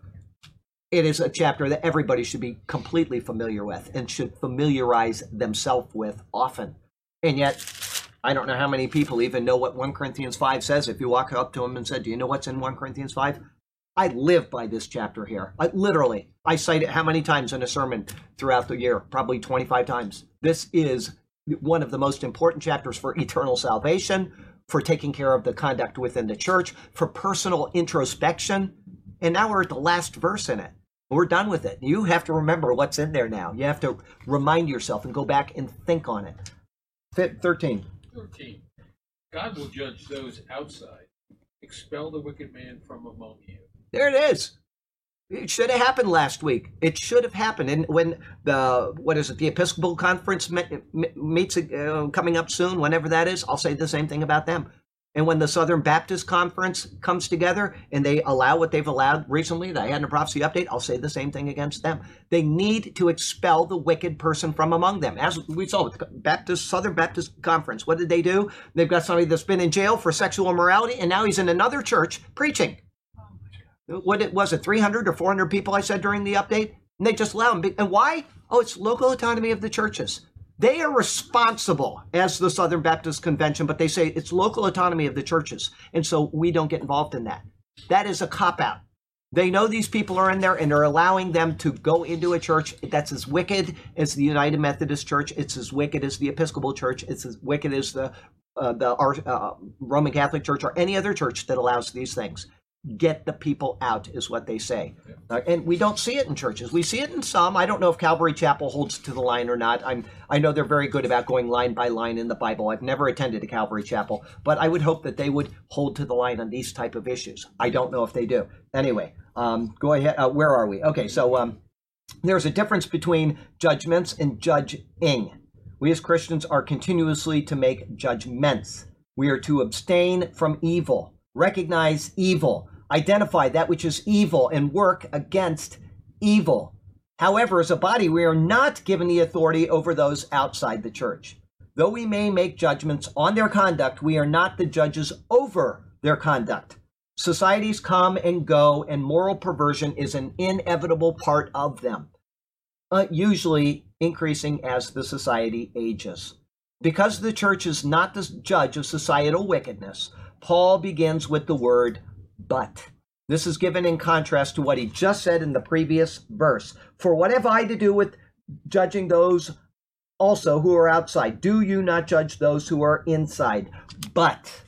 it is a chapter that everybody should be completely familiar with and should familiarize themselves with often. And yet, I don't know how many people even know what 1 Corinthians 5 says. If you walk up to them and said, Do you know what's in 1 Corinthians 5? I live by this chapter here. I, literally, I cite it how many times in a sermon throughout the year? Probably 25 times. This is one of the most important chapters for eternal salvation, for taking care of the conduct within the church, for personal introspection. And now we're at the last verse in it. We're done with it. You have to remember what's in there now. You have to remind yourself and go back and think on it. 13. 13. God will judge those outside. Expel the wicked man from among you. There it is. It should have happened last week. It should have happened. And when the, what is it, the Episcopal Conference meets uh, coming up soon, whenever that is, I'll say the same thing about them. And when the Southern Baptist Conference comes together and they allow what they've allowed recently, the had a prophecy update, I'll say the same thing against them. They need to expel the wicked person from among them. As we saw with the Baptist Southern Baptist Conference, what did they do? They've got somebody that's been in jail for sexual immorality, and now he's in another church preaching. What it was it 300 or 400 people I said during the update, and they just allow him. And why? Oh, it's local autonomy of the churches. They are responsible as the Southern Baptist Convention, but they say it's local autonomy of the churches. And so we don't get involved in that. That is a cop out. They know these people are in there and they're allowing them to go into a church that's as wicked as the United Methodist Church. It's as wicked as the Episcopal Church. It's as wicked as the uh, the uh, Roman Catholic Church or any other church that allows these things. Get the people out is what they say, uh, and we don't see it in churches. We see it in some. I don't know if Calvary Chapel holds to the line or not. I'm I know they're very good about going line by line in the Bible. I've never attended a Calvary Chapel, but I would hope that they would hold to the line on these type of issues. I don't know if they do. Anyway, um, go ahead. Uh, where are we? Okay, so um, there's a difference between judgments and judging. We as Christians are continuously to make judgments. We are to abstain from evil, recognize evil, identify that which is evil, and work against evil. However, as a body, we are not given the authority over those outside the church. Though we may make judgments on their conduct, we are not the judges over their conduct. Societies come and go, and moral perversion is an inevitable part of them, uh, usually increasing as the society ages. Because the church is not the judge of societal wickedness, Paul begins with the word but. This is given in contrast to what he just said in the previous verse. For what have I to do with judging those also who are outside? Do you not judge those who are inside? But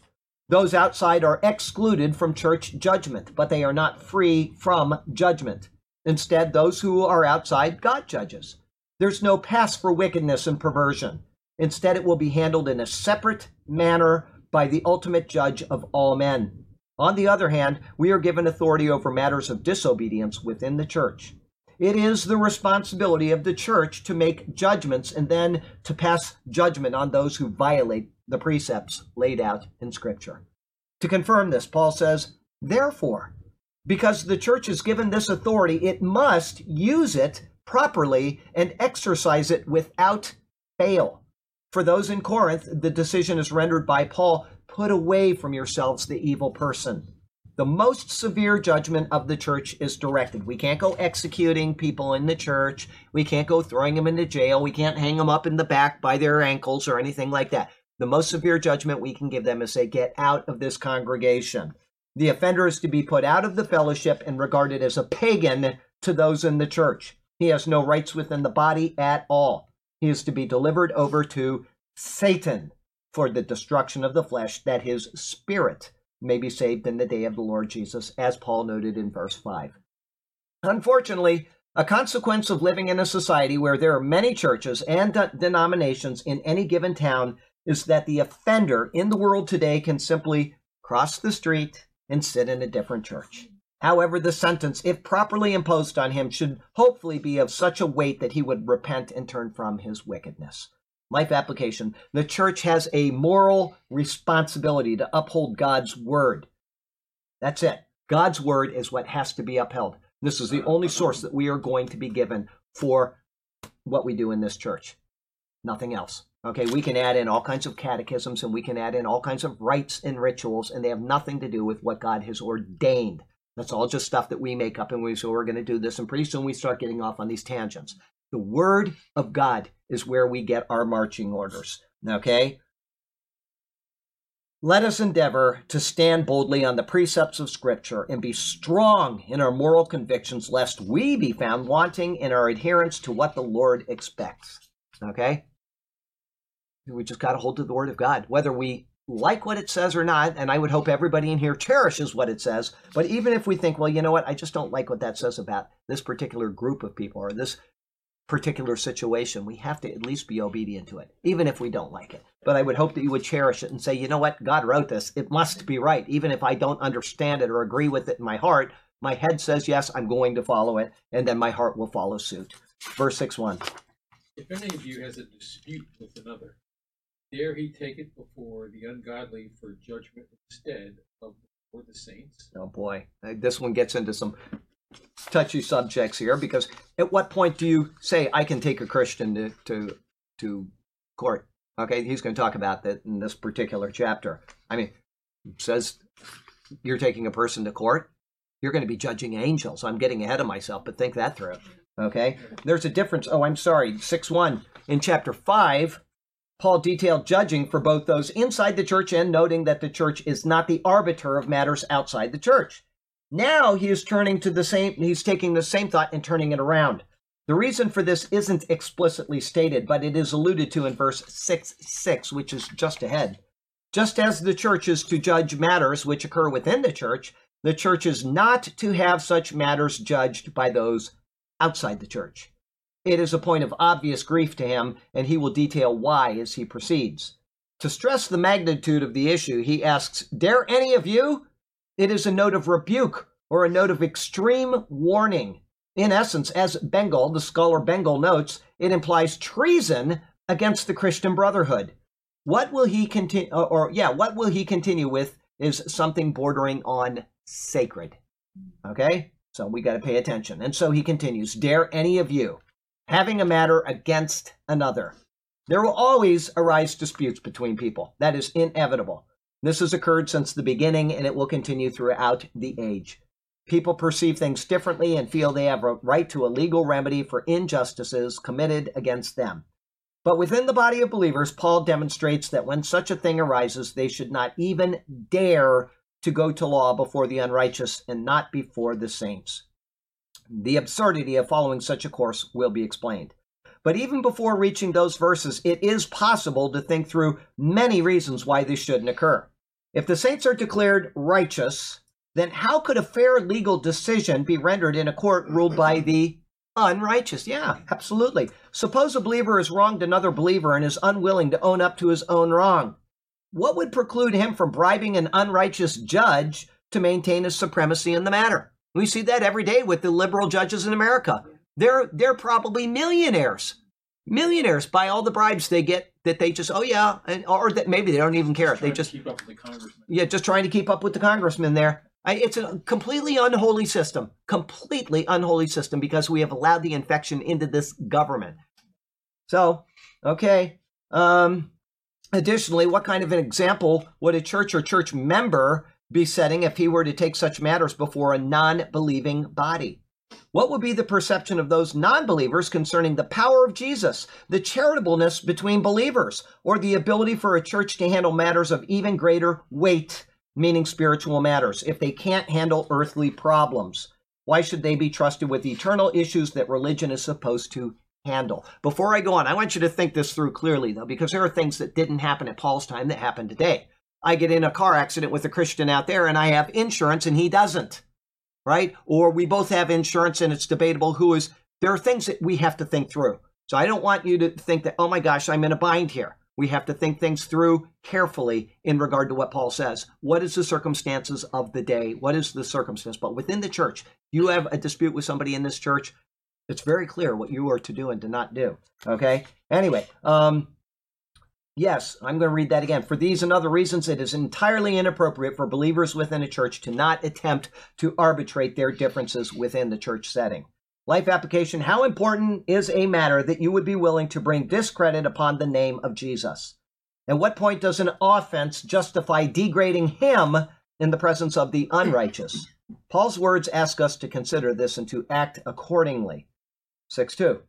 those outside are excluded from church judgment, but they are not free from judgment. Instead, those who are outside, God judges. There's no pass for wickedness and perversion. Instead, it will be handled in a separate manner by the ultimate judge of all men. On the other hand, we are given authority over matters of disobedience within the church. It is the responsibility of the church to make judgments and then to pass judgment on those who violate the precepts laid out in Scripture. To confirm this, Paul says, Therefore, because the church is given this authority, it must use it properly and exercise it without fail. For those in Corinth, the decision is rendered by Paul put away from yourselves the evil person. The most severe judgment of the church is directed. We can't go executing people in the church. We can't go throwing them into jail. We can't hang them up in the back by their ankles or anything like that. The most severe judgment we can give them is say, get out of this congregation. The offender is to be put out of the fellowship and regarded as a pagan to those in the church. He has no rights within the body at all. He is to be delivered over to Satan for the destruction of the flesh, that his spirit may be saved in the day of the Lord Jesus, as Paul noted in verse 5. Unfortunately, a consequence of living in a society where there are many churches and de- denominations in any given town is that the offender in the world today can simply cross the street and sit in a different church. However, the sentence, if properly imposed on him, should hopefully be of such a weight that he would repent and turn from his wickedness. Life application. The church has a moral responsibility to uphold God's word. That's it. God's word is what has to be upheld. This is the only source that we are going to be given for what we do in this church. Nothing else. Okay, we can add in all kinds of catechisms and we can add in all kinds of rites and rituals, and they have nothing to do with what God has ordained. That's all just stuff that we make up and we say we're going to do this, and pretty soon we start getting off on these tangents. The Word of God is where we get our marching orders. Okay? Let us endeavor to stand boldly on the precepts of Scripture and be strong in our moral convictions, lest we be found wanting in our adherence to what the Lord expects. Okay? We just got to hold to the Word of God, whether we like what it says or not. And I would hope everybody in here cherishes what it says. But even if we think, well, you know what, I just don't like what that says about this particular group of people or this particular situation, we have to at least be obedient to it, even if we don't like it. But I would hope that you would cherish it and say, you know what, God wrote this. It must be right. Even if I don't understand it or agree with it in my heart, my head says, yes, I'm going to follow it, and then my heart will follow suit. Verse 6 1. If any of you has a dispute with another, dare he take it before the ungodly for judgment instead of before the saints? Oh boy, Uh, this one gets into some touchy subjects here because at what point do you say I can take a Christian to to, to court? Okay, he's going to talk about that in this particular chapter. I mean, says you're taking a person to court. You're going to be judging angels. I'm getting ahead of myself, but think that through. Okay? There's a difference. Oh, I'm sorry. 6 1. In chapter 5, Paul detailed judging for both those inside the church and noting that the church is not the arbiter of matters outside the church. Now he is turning to the same, he's taking the same thought and turning it around. The reason for this isn't explicitly stated, but it is alluded to in verse 6 6, which is just ahead. Just as the church is to judge matters which occur within the church, the church is not to have such matters judged by those outside the church. It is a point of obvious grief to him, and he will detail why as he proceeds. To stress the magnitude of the issue, he asks, Dare any of you? It is a note of rebuke or a note of extreme warning. In essence, as Bengel, the scholar Bengel notes, it implies treason against the Christian brotherhood. What will he continue, or yeah, what will he continue with is something bordering on sacred. Okay? So we got to pay attention. And so he continues Dare any of you, having a matter against another. There will always arise disputes between people. That is inevitable. This has occurred since the beginning and it will continue throughout the age. People perceive things differently and feel they have a right to a legal remedy for injustices committed against them. But within the body of believers, Paul demonstrates that when such a thing arises, they should not even dare to go to law before the unrighteous and not before the saints. The absurdity of following such a course will be explained. But even before reaching those verses, it is possible to think through many reasons why this shouldn't occur. If the saints are declared righteous, then how could a fair legal decision be rendered in a court ruled by the unrighteous? Yeah, absolutely. Suppose a believer has wronged another believer and is unwilling to own up to his own wrong. What would preclude him from bribing an unrighteous judge to maintain his supremacy in the matter? We see that every day with the liberal judges in America. They're they're probably millionaires. Millionaires by all the bribes they get that they just oh yeah and or that maybe they don't even care. They Trying to just keep up with the congressman. yeah, just trying to keep up with the congressman there. I, it's a completely unholy system, completely unholy system because we have allowed the infection into this government. So, okay. Um, additionally, what kind of an example would a church or church member be setting if he were to take such matters before a non believing body? What would be the perception of those non believers concerning the power of Jesus, the charitableness between believers, or the ability for a church to handle matters of even greater weight, meaning spiritual matters, if they can't handle earthly problems? Why should they be trusted with eternal issues that religion is supposed to handle? Before I go on, I want you to think this through clearly, though, because there are things that didn't happen at Paul's time that happen today. I get in a car accident with a Christian out there and I have insurance and he doesn't right? Or we both have insurance and it's debatable who is. There are things that we have to think through. So I don't want you to think that, oh my gosh, I'm in a bind here. We have to think things through carefully in regard to what Paul says. What is the circumstances of the day? What is the circumstance? But within the church, you have a dispute with somebody in this church. It's very clear what you are to do and to not do. Okay. Anyway, um, Yes, I'm going to read that again. For these and other reasons, it is entirely inappropriate for believers within a church to not attempt to arbitrate their differences within the church setting. Life application How important is a matter that you would be willing to bring discredit upon the name of Jesus? At what point does an offense justify degrading him in the presence of the unrighteous? Paul's words ask us to consider this and to act accordingly. 6 2.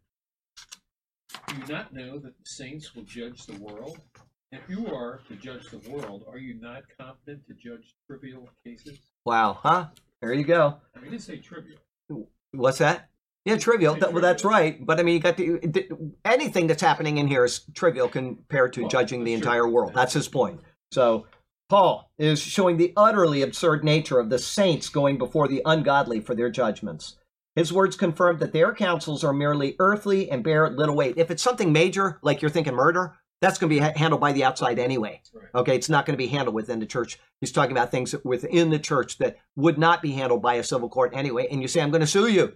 Do you not know that the saints will judge the world? If you are to judge the world, are you not competent to judge trivial cases? Wow, huh? There you go. I mean, didn't say trivial. What's that? Yeah, trivial. That, well, that's right. But I mean, you got the, the, anything that's happening in here is trivial compared to Well, judging the true. entire world. That's his point. So Paul is showing the utterly absurd nature of the saints going before the ungodly for their judgments. His words confirm that their counsels are merely earthly and bear little weight. If it's something major, like you're thinking murder, that's going to be ha- handled by the outside anyway. Right. Okay, it's not going to be handled within the church. He's talking about things within the church that would not be handled by a civil court anyway. And you say, "I'm going to sue you."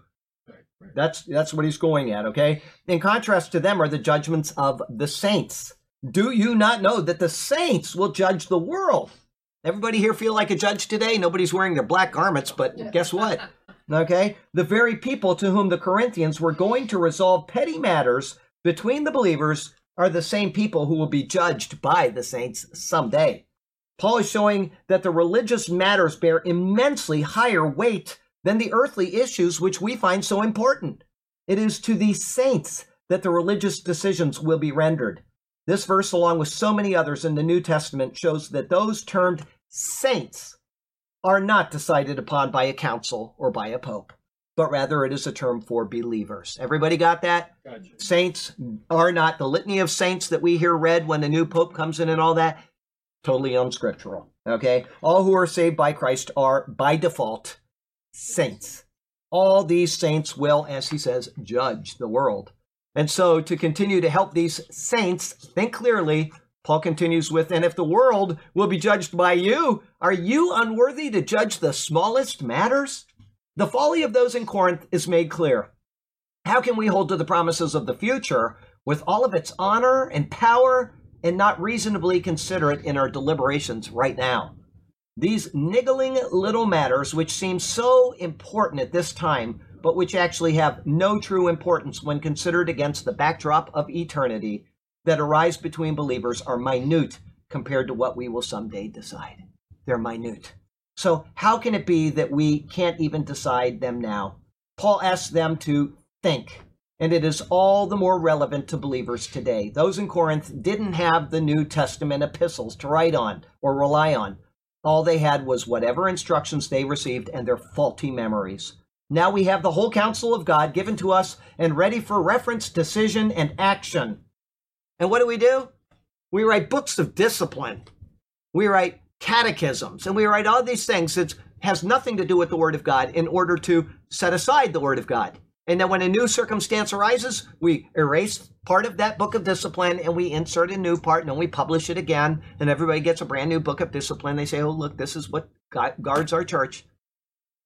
Right, right. That's that's what he's going at, okay? In contrast to them are the judgments of the saints. Do you not know that the saints will judge the world? Everybody here feel like a judge today? Nobody's wearing their black garments, but guess what? [LAUGHS] Okay? The very people to whom the Corinthians were going to resolve petty matters between the believers are the same people who will be judged by the saints someday. Paul is showing that the religious matters bear immensely higher weight than the earthly issues which we find so important. It is to the saints that the religious decisions will be rendered. This verse, along with so many others in the New Testament, shows that those termed saints are not decided upon by a council or by a pope, but rather it is a term for believers. Everybody got that? Gotcha. Saints are not the litany of saints that we hear read when the new pope comes in and all that. Totally unscriptural. Okay? All who are saved by Christ are, by default, saints. All these saints will, as he says, judge the world. And so, to continue to help these saints think clearly, Paul continues with, And if the world will be judged by you, are you unworthy to judge the smallest matters? The folly of those in Corinth is made clear. How can we hold to the promises of the future with all of its honor and power and not reasonably consider it in our deliberations right now? These niggling little matters, which seem so important at this time, but which actually have no true importance when considered against the backdrop of eternity that arise between believers, are minute compared to what we will someday decide. They're minute. So, how can it be that we can't even decide them now? Paul asks them to think, and it is all the more relevant to believers today. Those in Corinth didn't have the New Testament epistles to write on or rely on. All they had was whatever instructions they received and their faulty memories. Now we have the whole counsel of God given to us and ready for reference, decision, and action. And what do we do? We write books of discipline. We write catechisms and we write all these things that has nothing to do with the Word of God in order to set aside the Word of God. And then when a new circumstance arises, we erase part of that book of discipline and we insert a new part and then we publish it again. And everybody gets a brand new book of discipline. They say, oh, look, this is what guards our church.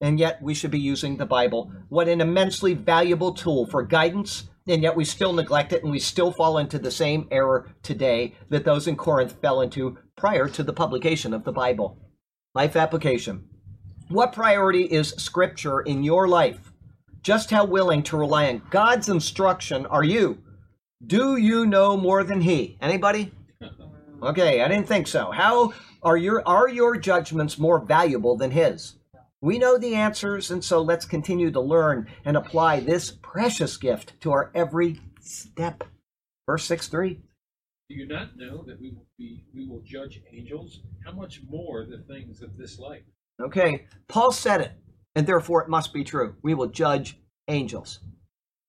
And yet we should be using the Bible. What an immensely valuable tool for guidance. And yet we still neglect it and we still fall into the same error today that those in Corinth fell into prior to the publication of the Bible. Life application. What priority is Scripture in your life? Just how willing to rely on God's instruction are you? Do you know more than He? Anybody? [LAUGHS] Okay, I didn't think so. How are your are your judgments more valuable than His? We know the answers, and so let's continue to learn and apply this precious gift to our every step. Verse 6 3. Do you not know that we will be we will judge angels? How much more the things of this life? Okay, Paul said it, and therefore it must be true. We will judge angels.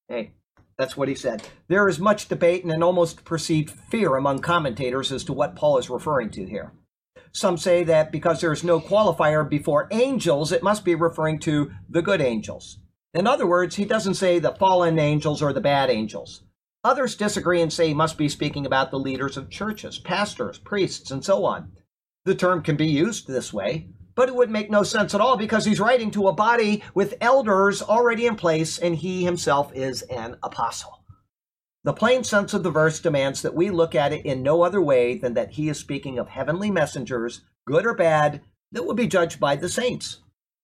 Hey, that's what he said. There is much debate and an almost perceived fear among commentators as to what Paul is referring to here. Some say that because there is no qualifier before angels, it must be referring to the good angels. In other words, he doesn't say the fallen angels or the bad angels. Others disagree and say he must be speaking about the leaders of churches, pastors, priests, and so on. The term can be used this way, but it would make no sense at all because he's writing to a body with elders already in place and he himself is an apostle. The plain sense of the verse demands that we look at it in no other way than that he is speaking of heavenly messengers, good or bad, that will be judged by the saints.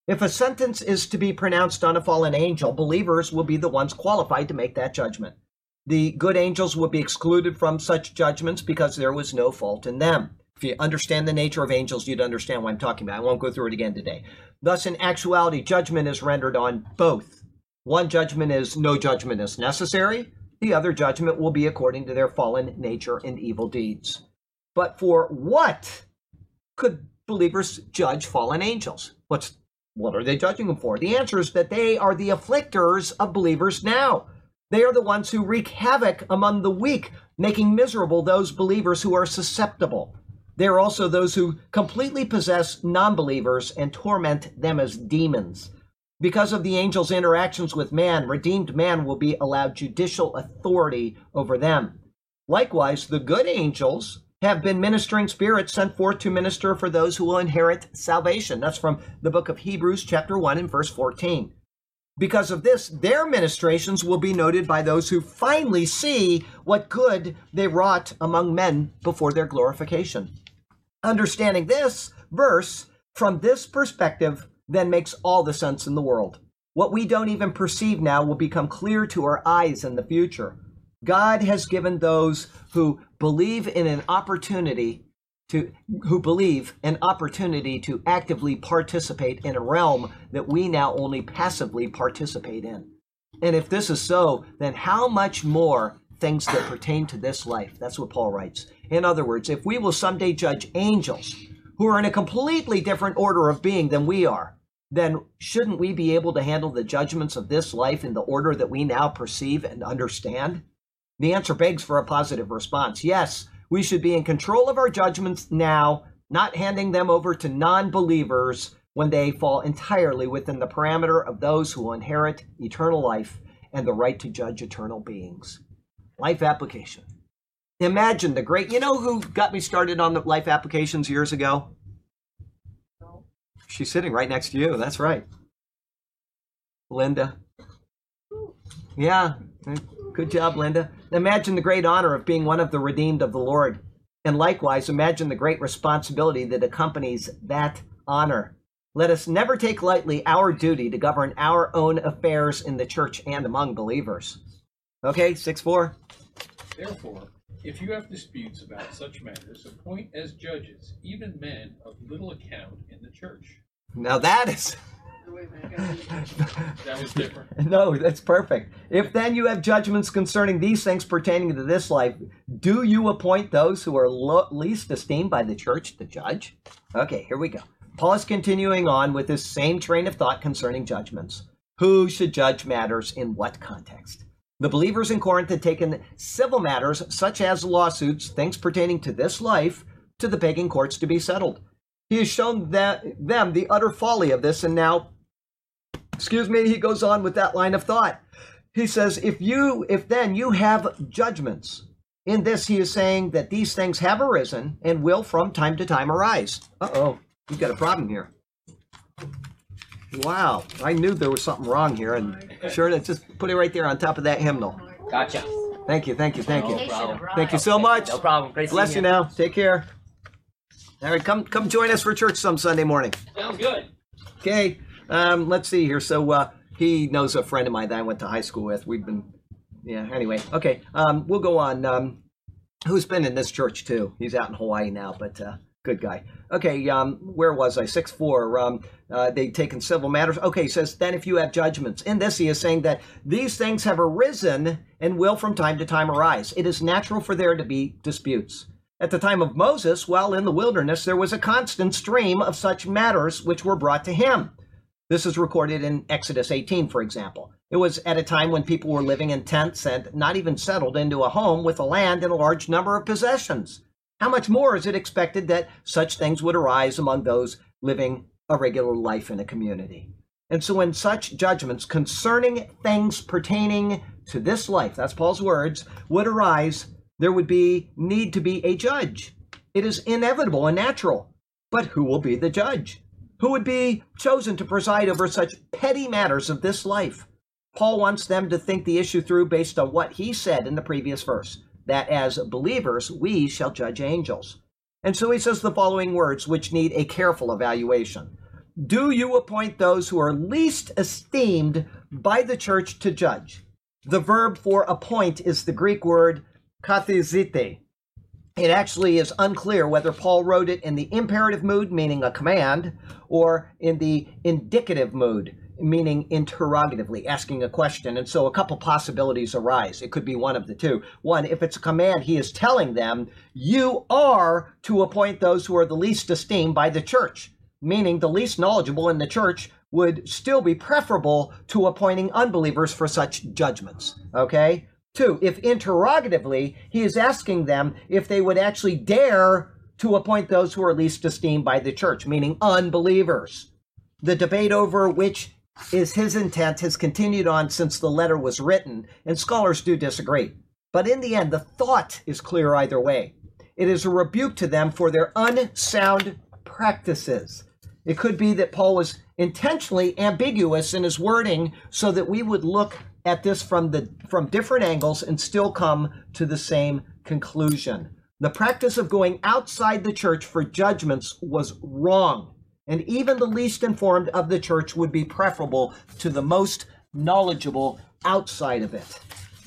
If a sentence is to be pronounced on a fallen angel, believers will be the ones qualified to make that judgment. The good angels will be excluded from such judgments because there was no fault in them. If you understand the nature of angels, you'd understand what I'm talking about. I won't go through it again today. Thus, in actuality, judgment is rendered on both. One judgment is no judgment is necessary. The other judgment will be according to their fallen nature and evil deeds. But for what could believers judge fallen angels? What's what are they judging them for? The answer is that they are the afflictors of believers now. They are the ones who wreak havoc among the weak, making miserable those believers who are susceptible. They are also those who completely possess non believers and torment them as demons. Because of the angel's interactions with man, redeemed man will be allowed judicial authority over them. Likewise, the good angels have been ministering spirits sent forth to minister for those who will inherit salvation. That's from the book of Hebrews, chapter 1, and verse 14. Because of this, their ministrations will be noted by those who finally see what good they wrought among men before their glorification. Understanding this verse from this perspective then makes all the sense in the world. What we don't even perceive now will become clear to our eyes in the future. God has given those who believe in an opportunity to who believe an opportunity to actively participate in a realm that we now only passively participate in. And if this is so, then how much more things that pertain to this life? That's what Paul writes. In other words, if we will someday judge angels who are in a completely different order of being than we are, then shouldn't we be able to handle the judgments of this life in the order that we now perceive and understand? The answer begs for a positive response. Yes, we should be in control of our judgments now, not handing them over to non believers when they fall entirely within the parameter of those who inherit eternal life and the right to judge eternal beings. Life application. Imagine the great, you know who got me started on the life applications years ago? She's sitting right next to you. That's right. Linda. Yeah. Good job, Linda. Imagine the great honor of being one of the redeemed of the Lord. And likewise, imagine the great responsibility that accompanies that honor. Let us never take lightly our duty to govern our own affairs in the church and among believers. Okay, 6 4. Therefore, if you have disputes about such matters, appoint as judges even men of little account in the church. Now that is. That was different. [LAUGHS] No, that's perfect. If then you have judgments concerning these things pertaining to this life, do you appoint those who are lo- least esteemed by the church to judge? Okay, here we go. Paul is continuing on with this same train of thought concerning judgments. Who should judge matters in what context? The believers in Corinth had taken civil matters, such as lawsuits, things pertaining to this life, to the pagan courts to be settled. He has shown that, them the utter folly of this, and now excuse me he goes on with that line of thought. He says if you if then you have judgments in this he is saying that these things have arisen and will from time to time arise. Uh-oh you've got a problem here. Wow i knew there was something wrong here and sure to just put it right there on top of that hymnal. Gotcha. thank you thank you thank you. No thank you so much. No problem. Great bless you now. Take care all right come come join us for church some sunday morning Sounds good. Okay, um, let's see here. So uh, he knows a friend of mine that I went to high school with. We've been, yeah. Anyway, okay, um, we'll go on. Um, who's been in this church too? He's out in Hawaii now, but uh, good guy. Okay, um, where was I? Six four. Um, uh, they've taken civil matters. Okay, he says then if you have judgments. In this, he is saying that these things have arisen and will from time to time arise. It is natural for there to be disputes. At the time of Moses, while in the wilderness, there was a constant stream of such matters which were brought to him. This is recorded in Exodus 18, for example. It was at a time when people were living in tents and not even settled into a home with a land and a large number of possessions. How much more is it expected that such things would arise among those living a regular life in a community? And so, when such judgments concerning things pertaining to this life, that's Paul's words, would arise, there would be need to be a judge. It is inevitable and natural. But who will be the judge? Who would be chosen to preside over such petty matters of this life? Paul wants them to think the issue through based on what he said in the previous verse that as believers, we shall judge angels. And so he says the following words, which need a careful evaluation Do you appoint those who are least esteemed by the church to judge? The verb for appoint is the Greek word kathizite. It actually is unclear whether Paul wrote it in the imperative mood, meaning a command, or in the indicative mood, meaning interrogatively, asking a question. And so a couple possibilities arise. It could be one of the two. One, if it's a command, he is telling them, you are to appoint those who are the least esteemed by the church, meaning the least knowledgeable in the church would still be preferable to appointing unbelievers for such judgments. Okay? Two, if interrogatively, he is asking them if they would actually dare to appoint those who are least esteemed by the church, meaning unbelievers. The debate over which is his intent has continued on since the letter was written, and scholars do disagree. But in the end, the thought is clear either way. It is a rebuke to them for their unsound practices. It could be that Paul was intentionally ambiguous in his wording so that we would look at this from the from different angles and still come to the same conclusion. The practice of going outside the church for judgments was wrong, and even the least informed of the church would be preferable to the most knowledgeable outside of it.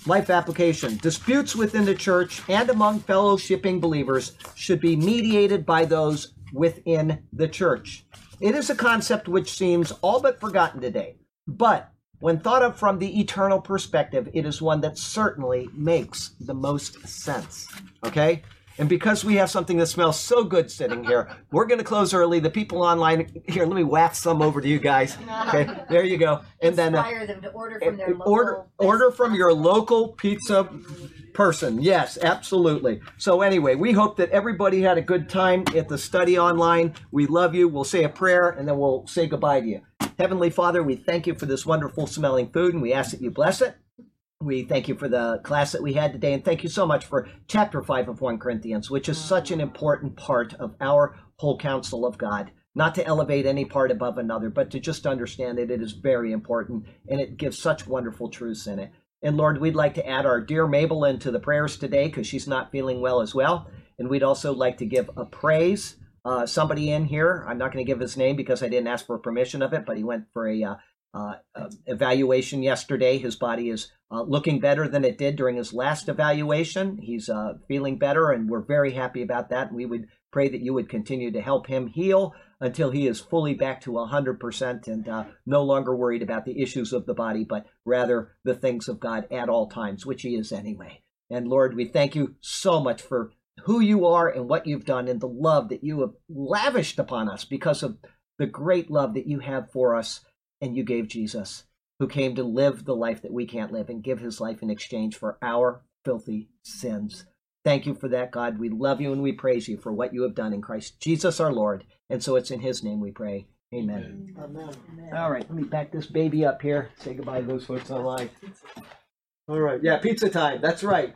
Life application disputes within the church and among fellowshipping believers should be mediated by those within the church. It is a concept which seems all but forgotten today, but when thought of from the eternal perspective, it is one that certainly makes the most sense. Okay? And because we have something that smells so good sitting here, [LAUGHS] we're going to close early. The people online, here, let me waft some over to you guys. Okay, there you go. And then uh, them to order from their local. order order from your local pizza person. Yes, absolutely. So anyway, we hope that everybody had a good time at the study online. We love you. We'll say a prayer and then we'll say goodbye to you. Heavenly Father, we thank you for this wonderful smelling food and we ask that you bless it. We thank you for the class that we had today, and thank you so much for chapter 5 of 1 Corinthians, which is such an important part of our whole counsel of God. Not to elevate any part above another, but to just understand that it is very important and it gives such wonderful truths in it. And Lord, we'd like to add our dear Mabel into the prayers today because she's not feeling well as well. And we'd also like to give a praise. Uh, somebody in here, I'm not going to give his name because I didn't ask for permission of it, but he went for a uh, uh, uh, evaluation yesterday. His body is uh, looking better than it did during his last evaluation. He's uh, feeling better, and we're very happy about that. We would pray that you would continue to help him heal until he is fully back to 100% and uh, no longer worried about the issues of the body, but rather the things of God at all times, which he is anyway. And Lord, we thank you so much for who you are and what you've done and the love that you have lavished upon us because of the great love that you have for us and you gave Jesus, who came to live the life that we can't live and give his life in exchange for our filthy sins. Thank you for that, God. We love you and we praise you for what you have done in Christ Jesus our Lord. And so it's in his name we pray. Amen. Amen. All right, let me back this baby up here. Say goodbye to those folks online. All right, yeah, pizza time. That's right.